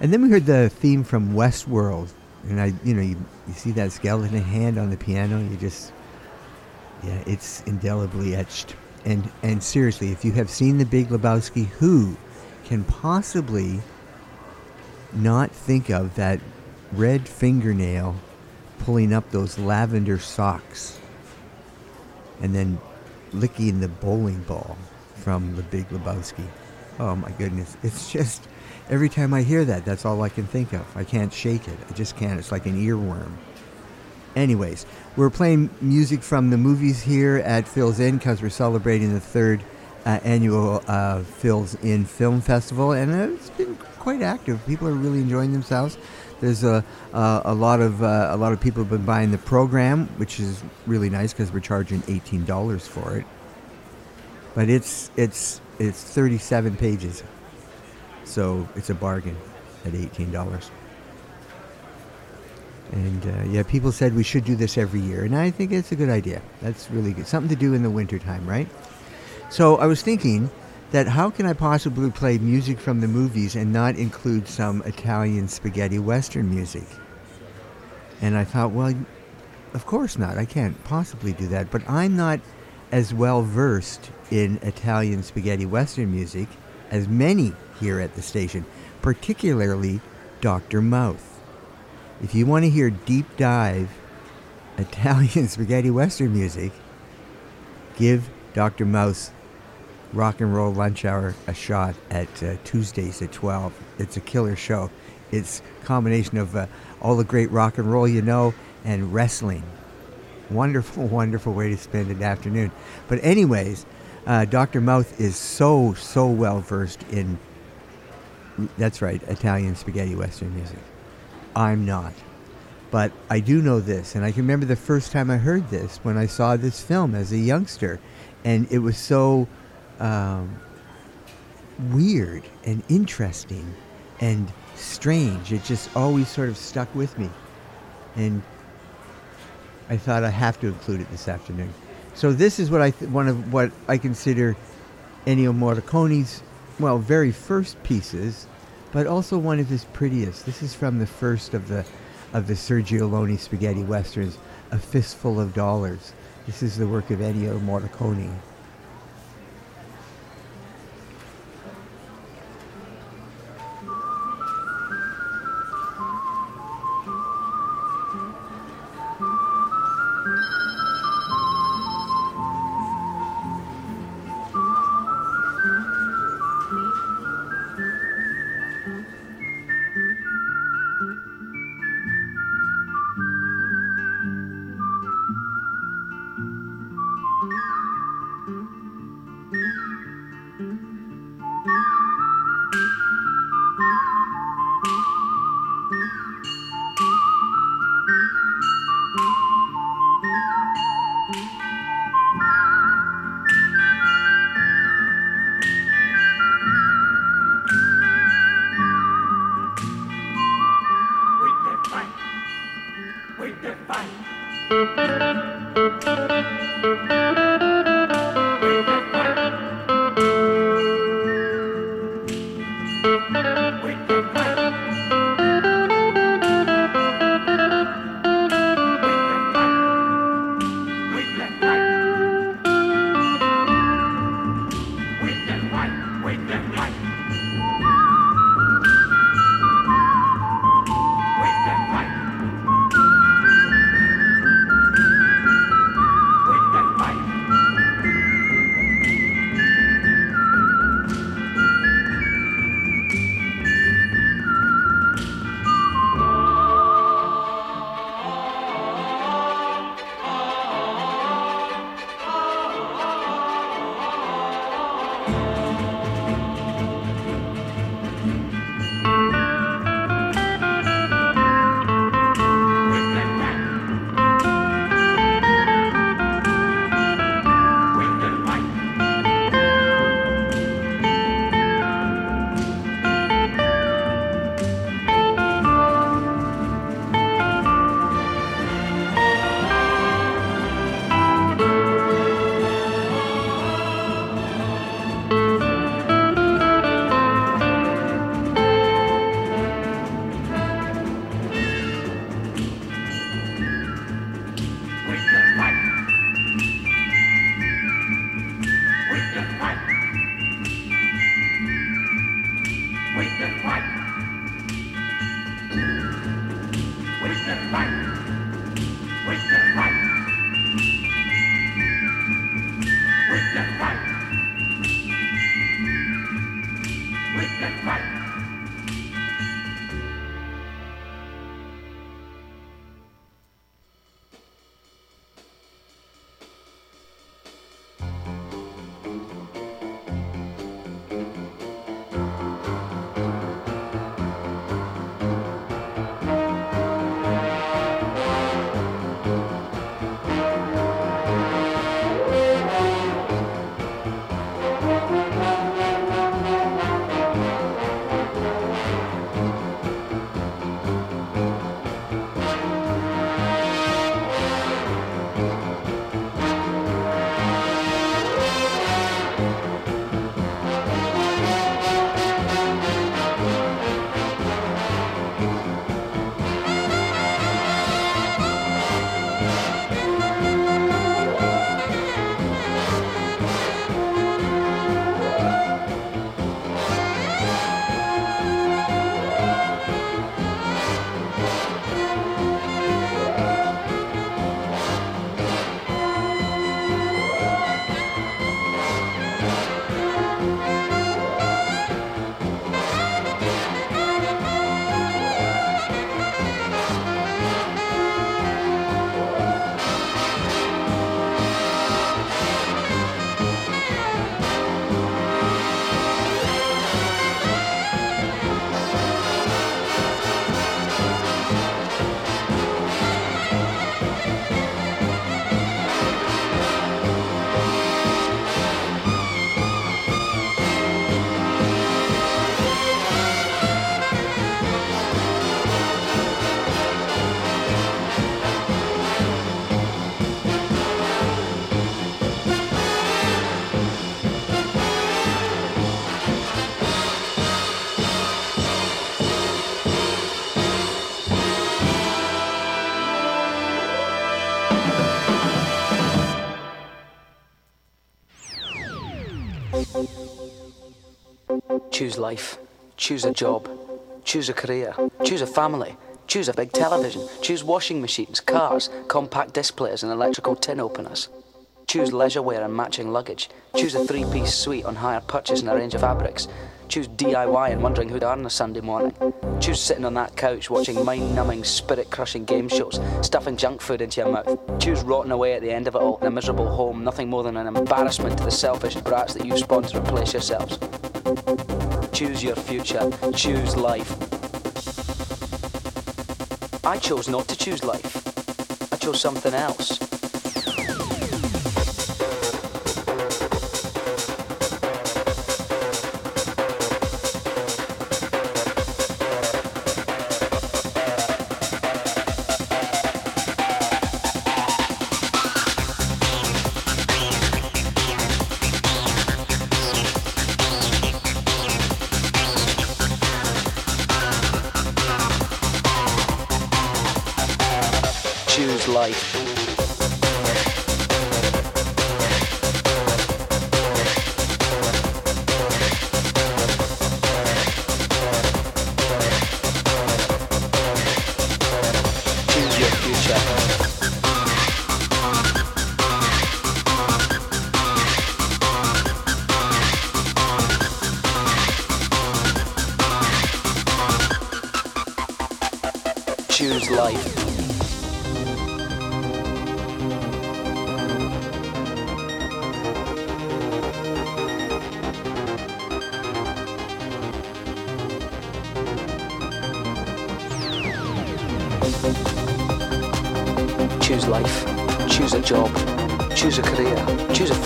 And then we heard the theme from Westworld, and I, you know, you, you see that skeleton hand on the piano. You just, yeah, it's indelibly etched. And and seriously, if you have seen The Big Lebowski, who can possibly not think of that red fingernail pulling up those lavender socks and then licking the bowling ball from The Big Lebowski? Oh my goodness, it's just every time I hear that, that's all I can think of. I can't shake it. I just can't. It's like an earworm. Anyways, we're playing music from the movies here at Phil's Inn because we're celebrating the third uh, annual uh, Phil's Inn Film Festival, and it's been quite active. People are really enjoying themselves. There's a uh, a lot of uh, a lot of people have been buying the program, which is really nice because we're charging eighteen dollars for it. But it's it's it's 37 pages, so it's a bargain at eighteen dollars. And uh, yeah, people said we should do this every year, and I think it's a good idea. That's really good. Something to do in the wintertime, right? So I was thinking that how can I possibly play music from the movies and not include some Italian spaghetti western music? And I thought, well, of course not. I can't possibly do that. But I'm not as well versed in Italian spaghetti western music as many here at the station, particularly Dr. Mouth. If you want to hear deep dive Italian spaghetti western music, give Dr. Mouth's Rock and Roll Lunch Hour a shot at uh, Tuesdays at 12. It's a killer show. It's a combination of uh, all the great rock and roll you know and wrestling. Wonderful, wonderful way to spend an afternoon. But anyways, uh, Dr. Mouth is so, so well versed in, that's right, Italian spaghetti western music. I'm not. But I do know this, and I can remember the first time I heard this when I saw this film as a youngster. And it was so um, weird and interesting and strange. It just always sort of stuck with me. And I thought I have to include it this afternoon. So this is what I th- one of what I consider Ennio Morricone's well very first pieces, but also one of his prettiest. This is from the first of the of the Sergio Leone spaghetti westerns, A Fistful of Dollars. This is the work of Ennio Morricone. Choose life. Choose a job. Choose a career. Choose a family. Choose a big television. Choose washing machines, cars, compact displays, and electrical tin openers. Choose leisure wear and matching luggage. Choose a three piece suite on hire purchase and a range of fabrics. Choose DIY and wondering who to earn on a Sunday morning. Choose sitting on that couch watching mind numbing, spirit crushing game shows, stuffing junk food into your mouth. Choose rotting away at the end of it all in a miserable home, nothing more than an embarrassment to the selfish brats that you've spawned to replace yourselves. Choose your future. Choose life. I chose not to choose life. I chose something else.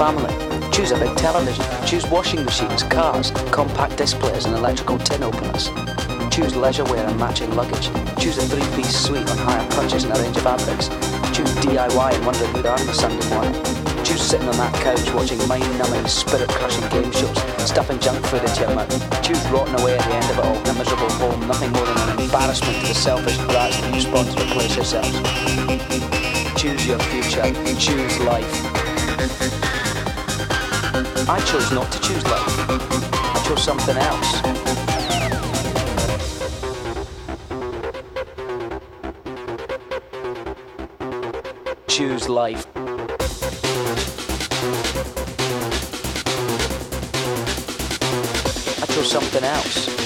Family. Choose a big television. Choose washing machines, cars, compact displays, and electrical tin openers. Choose leisure wear and matching luggage. Choose a three-piece suite on hire purchase and a range of fabrics. Choose DIY and wonder who they are on Sunday morning. Choose sitting on that couch watching mind-numbing, spirit-crushing game shows, stuffing junk food into your mouth. Choose rotting away at the end of it all in a miserable home, nothing more than an embarrassment to the selfish brats that you spawn to replace yourselves. Choose your future. Choose life. I chose not to choose life. I chose something else. Choose life. I chose something else.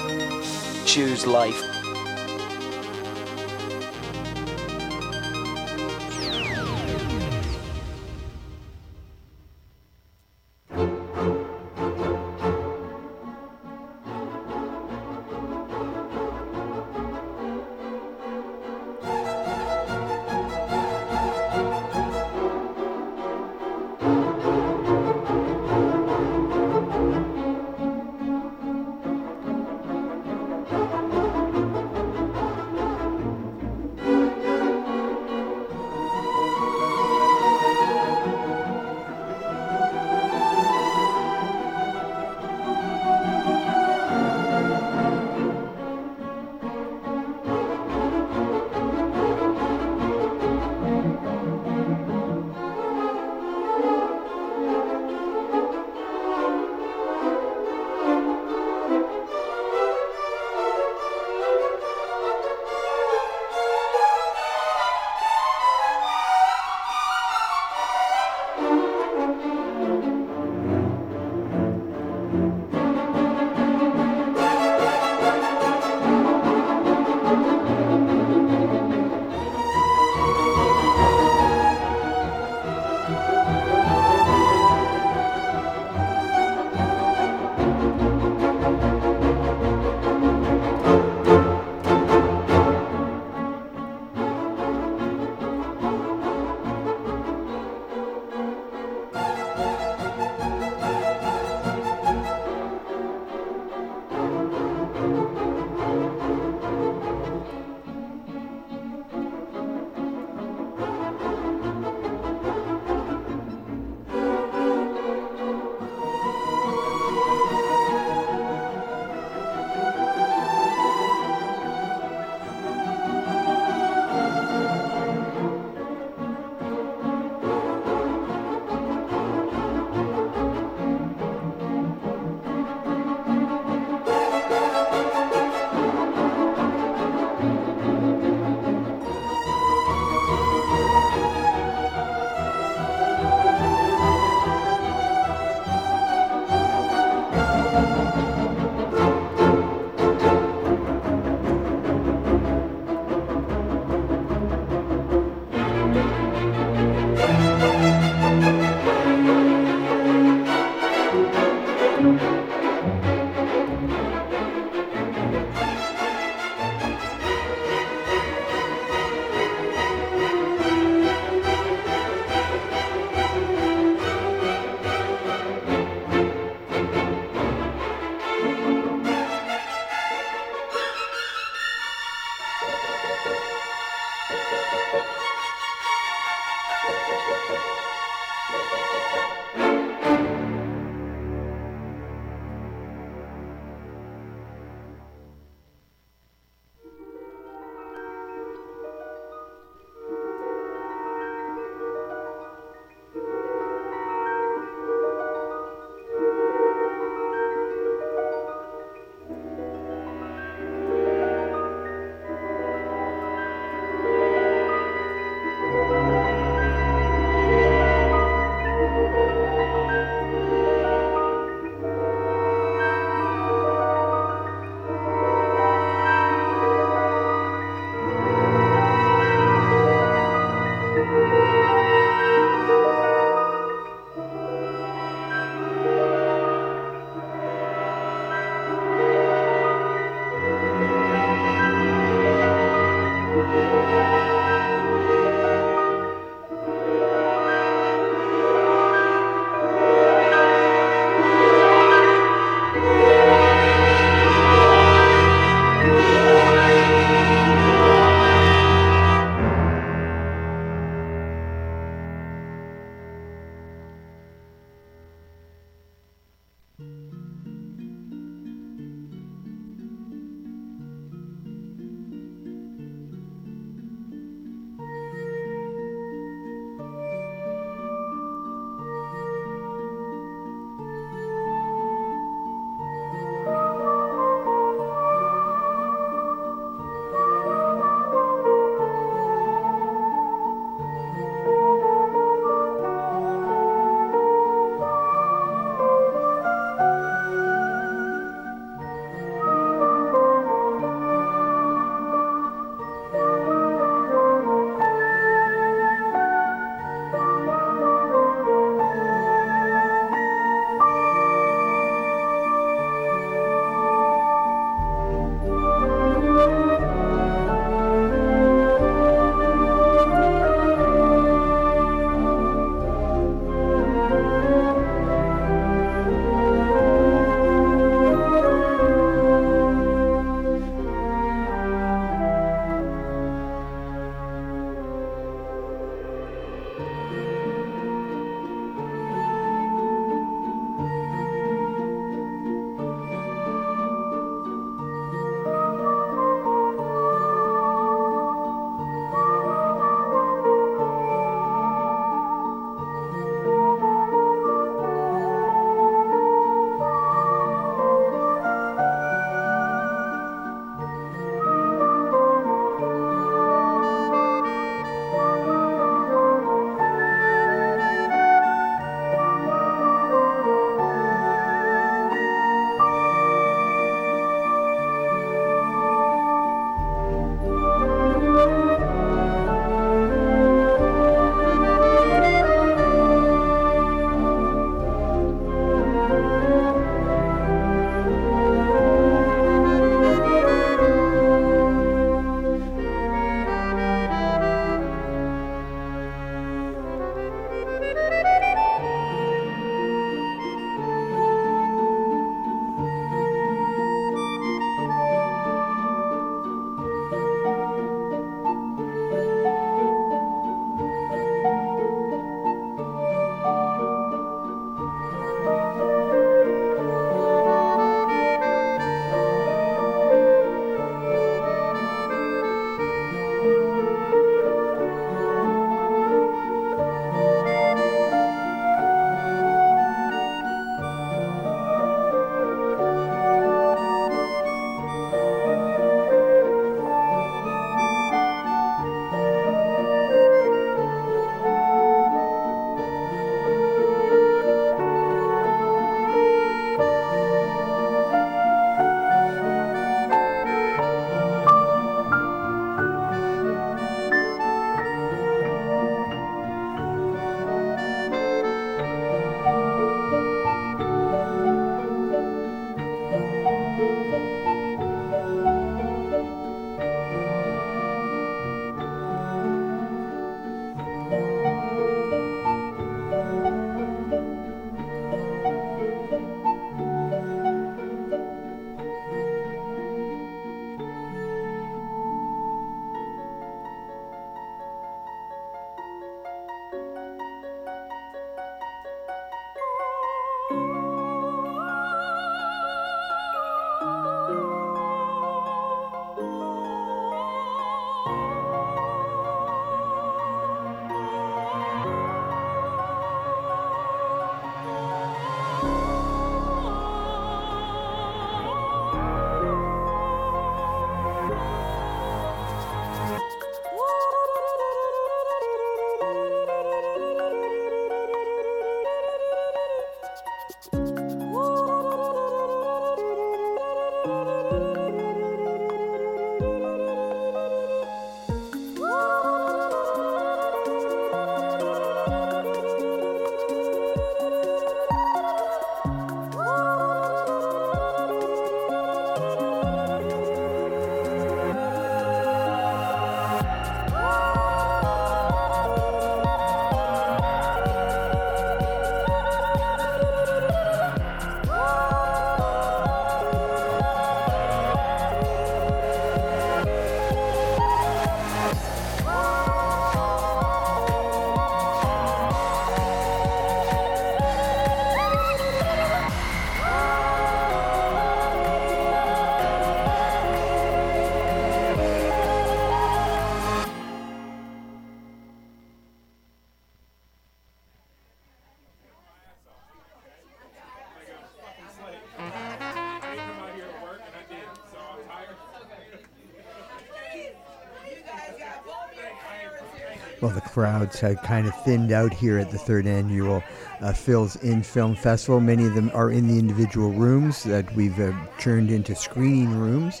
Crowds had kind of thinned out here at the third annual uh, Phil's Inn Film Festival. Many of them are in the individual rooms that we've uh, turned into screening rooms.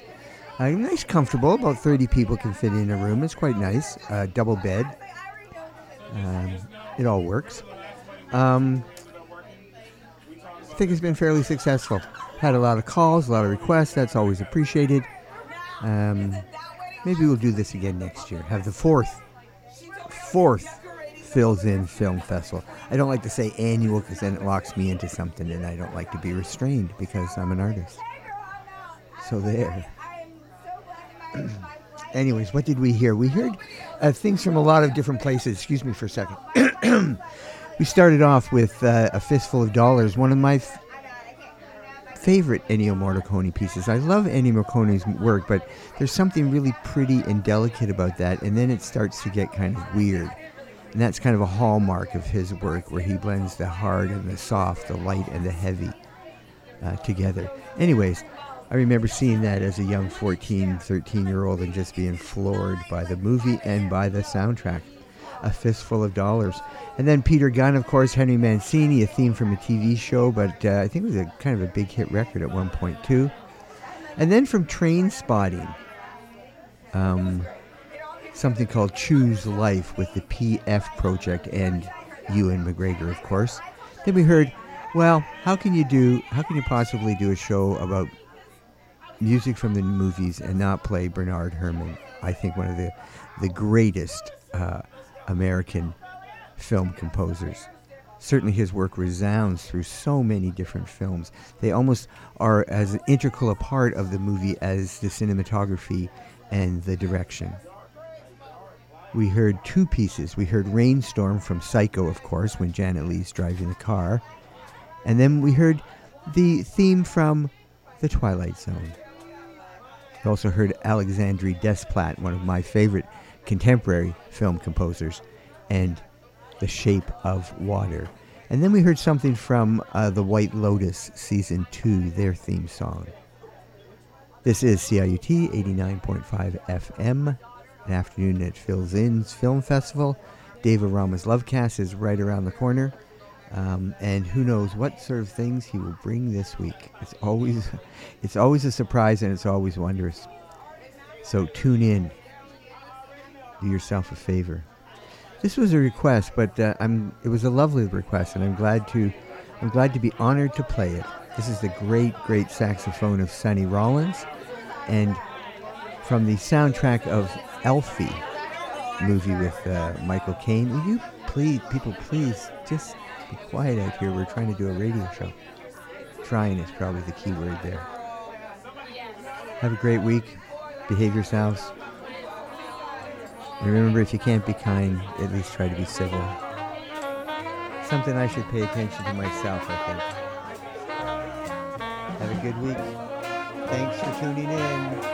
Uh, nice, comfortable. About 30 people can fit in a room. It's quite nice. Uh, double bed. Um, it all works. Um, I think it's been fairly successful. Had a lot of calls, a lot of requests. That's always appreciated. Um, maybe we'll do this again next year. Have the fourth, fourth Phil's Inn Film Festival. I don't like to say annual because then it locks me into something, and I don't like to be restrained because I'm an artist. So there. Anyways, what did we hear? We heard uh, things from a lot of different places. Excuse me for a second. we started off with uh, A Fistful of Dollars, one of my favorite Ennio Morricone pieces. I love Ennio Morricone's work, but there's something really pretty and delicate about that, and then it starts to get kind of weird. And that's kind of a hallmark of his work, where he blends the hard and the soft, the light and the heavy uh, together. Anyways, I remember seeing that as a young 14, 13 year old and just being floored by the movie and by the soundtrack. A Fistful of Dollars. And then Peter Gunn, of course, Henry Mancini, a theme from a TV show, but uh, I think it was a kind of a big hit record at one point, too. And then from Trainspotting, um, something called Choose Life with the PF Project and Ewan McGregor, of course. Then we heard, well, how can you do, how can you possibly do a show about music from the movies and not play Bernard Herrmann? I think one of the, the greatest uh, American film composers. Certainly, his work resounds through so many different films. They almost are as integral a part of the movie as the cinematography and the direction. We heard two pieces. We heard Rainstorm from Psycho, of course, when Janet Leigh's driving the car. And then we heard the theme from The Twilight Zone. We also heard Alexandre Desplat, one of my favorite contemporary film composers, and The Shape of Water. And then we heard something from uh, The White Lotus Season 2, their theme song. This is CIUT 89.5 FM, an afternoon at Phil's Inn's Film Festival. Dave Arama's Lovecast is right around the corner. Um, and who knows what sort of things he will bring this week. It's always, it's always a surprise and it's always wondrous. So tune in. Do yourself a favor. This was a request, but uh, I'm. It was a lovely request, and I'm glad to. I'm glad to be honored to play it. This is the great, great saxophone of Sonny Rollins, and from the soundtrack of Alfie movie with uh, Michael Caine. Will you please, people, please just be quiet out here. We're trying to do a radio show. Trying is probably the key word there. Have a great week. Behave yourselves. Remember, if you can't be kind, at least try to be civil. Something I should pay attention to myself, I think. Have a good week. Thanks for tuning in.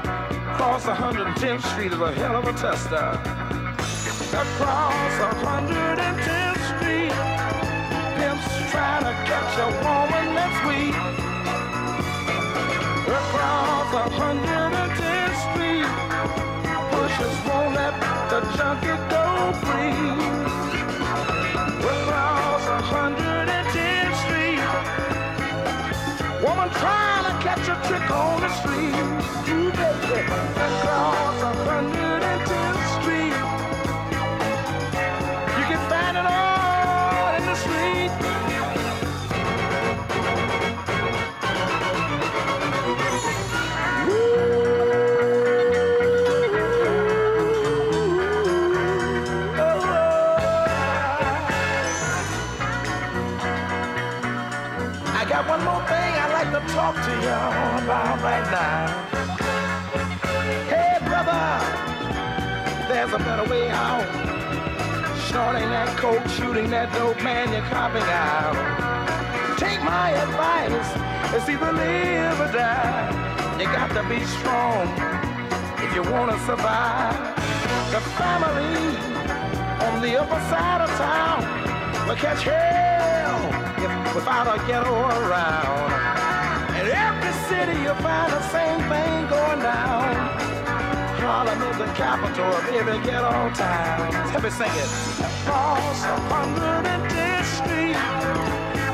Across 110th Street is a hell of a tester. Across 110th Street, pimps trying to catch a woman that's weak. Across 110th trick on the street. You baby, across 110th shooting that dope, man, you're copping out. Take my advice, it's either live or die. You got to be strong if you want to survive. The family on the upper side of town will catch hell if without a ghetto around. In every city you'll find the same thing going. Harlem is the capital of every ghetto town. Help me sing it. Across a hundred and tenth street,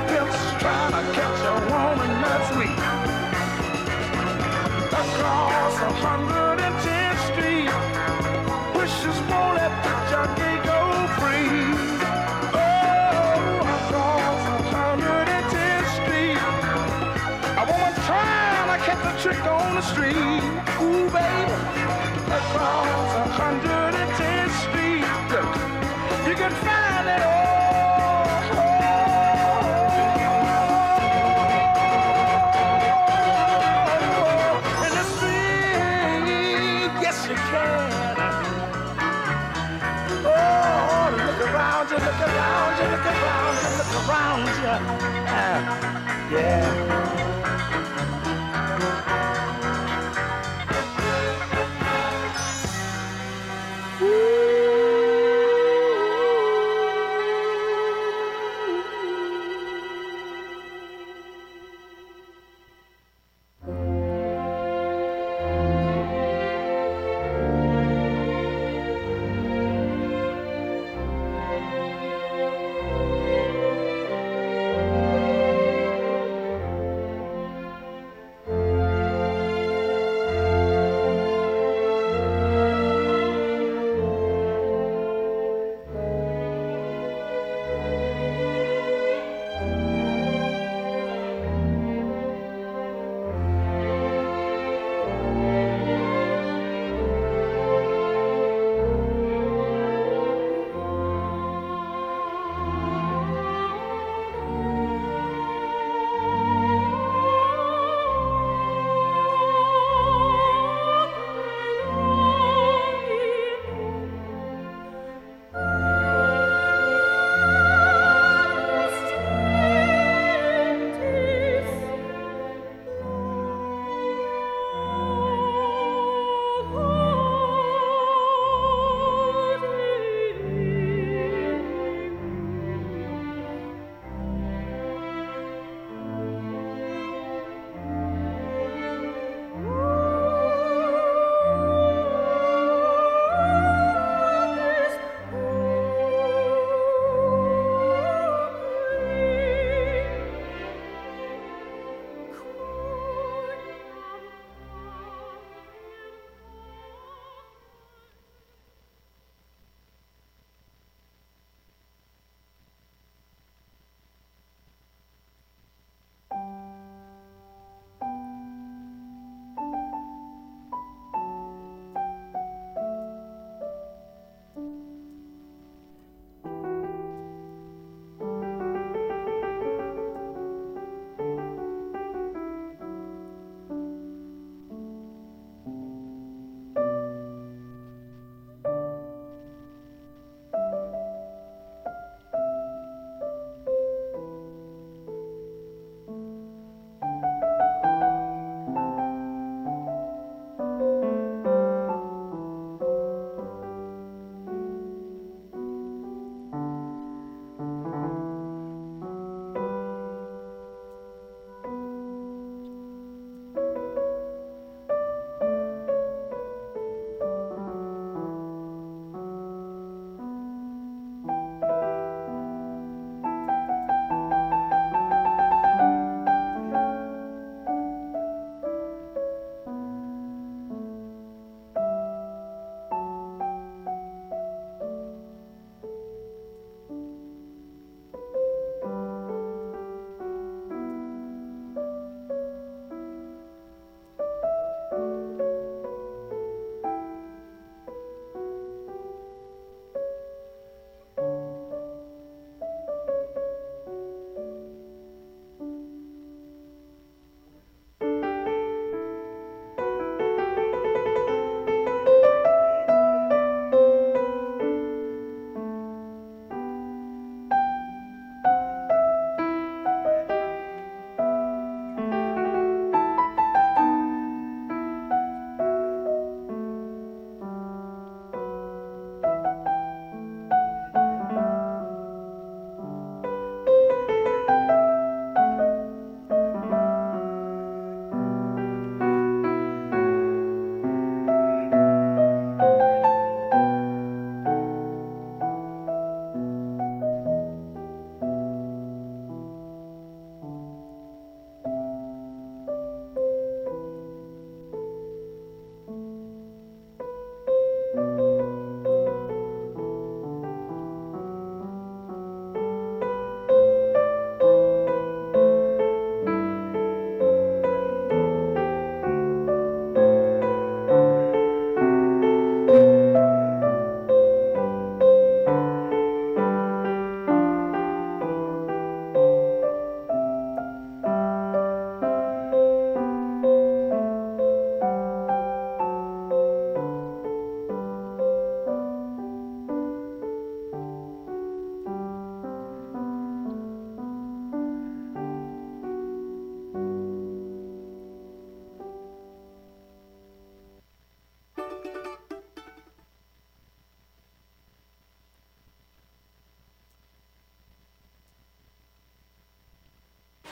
pimps trying to catch a woman that's weak. Across a hundred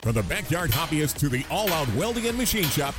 From the backyard hobbyist to the all out welding and machine shop,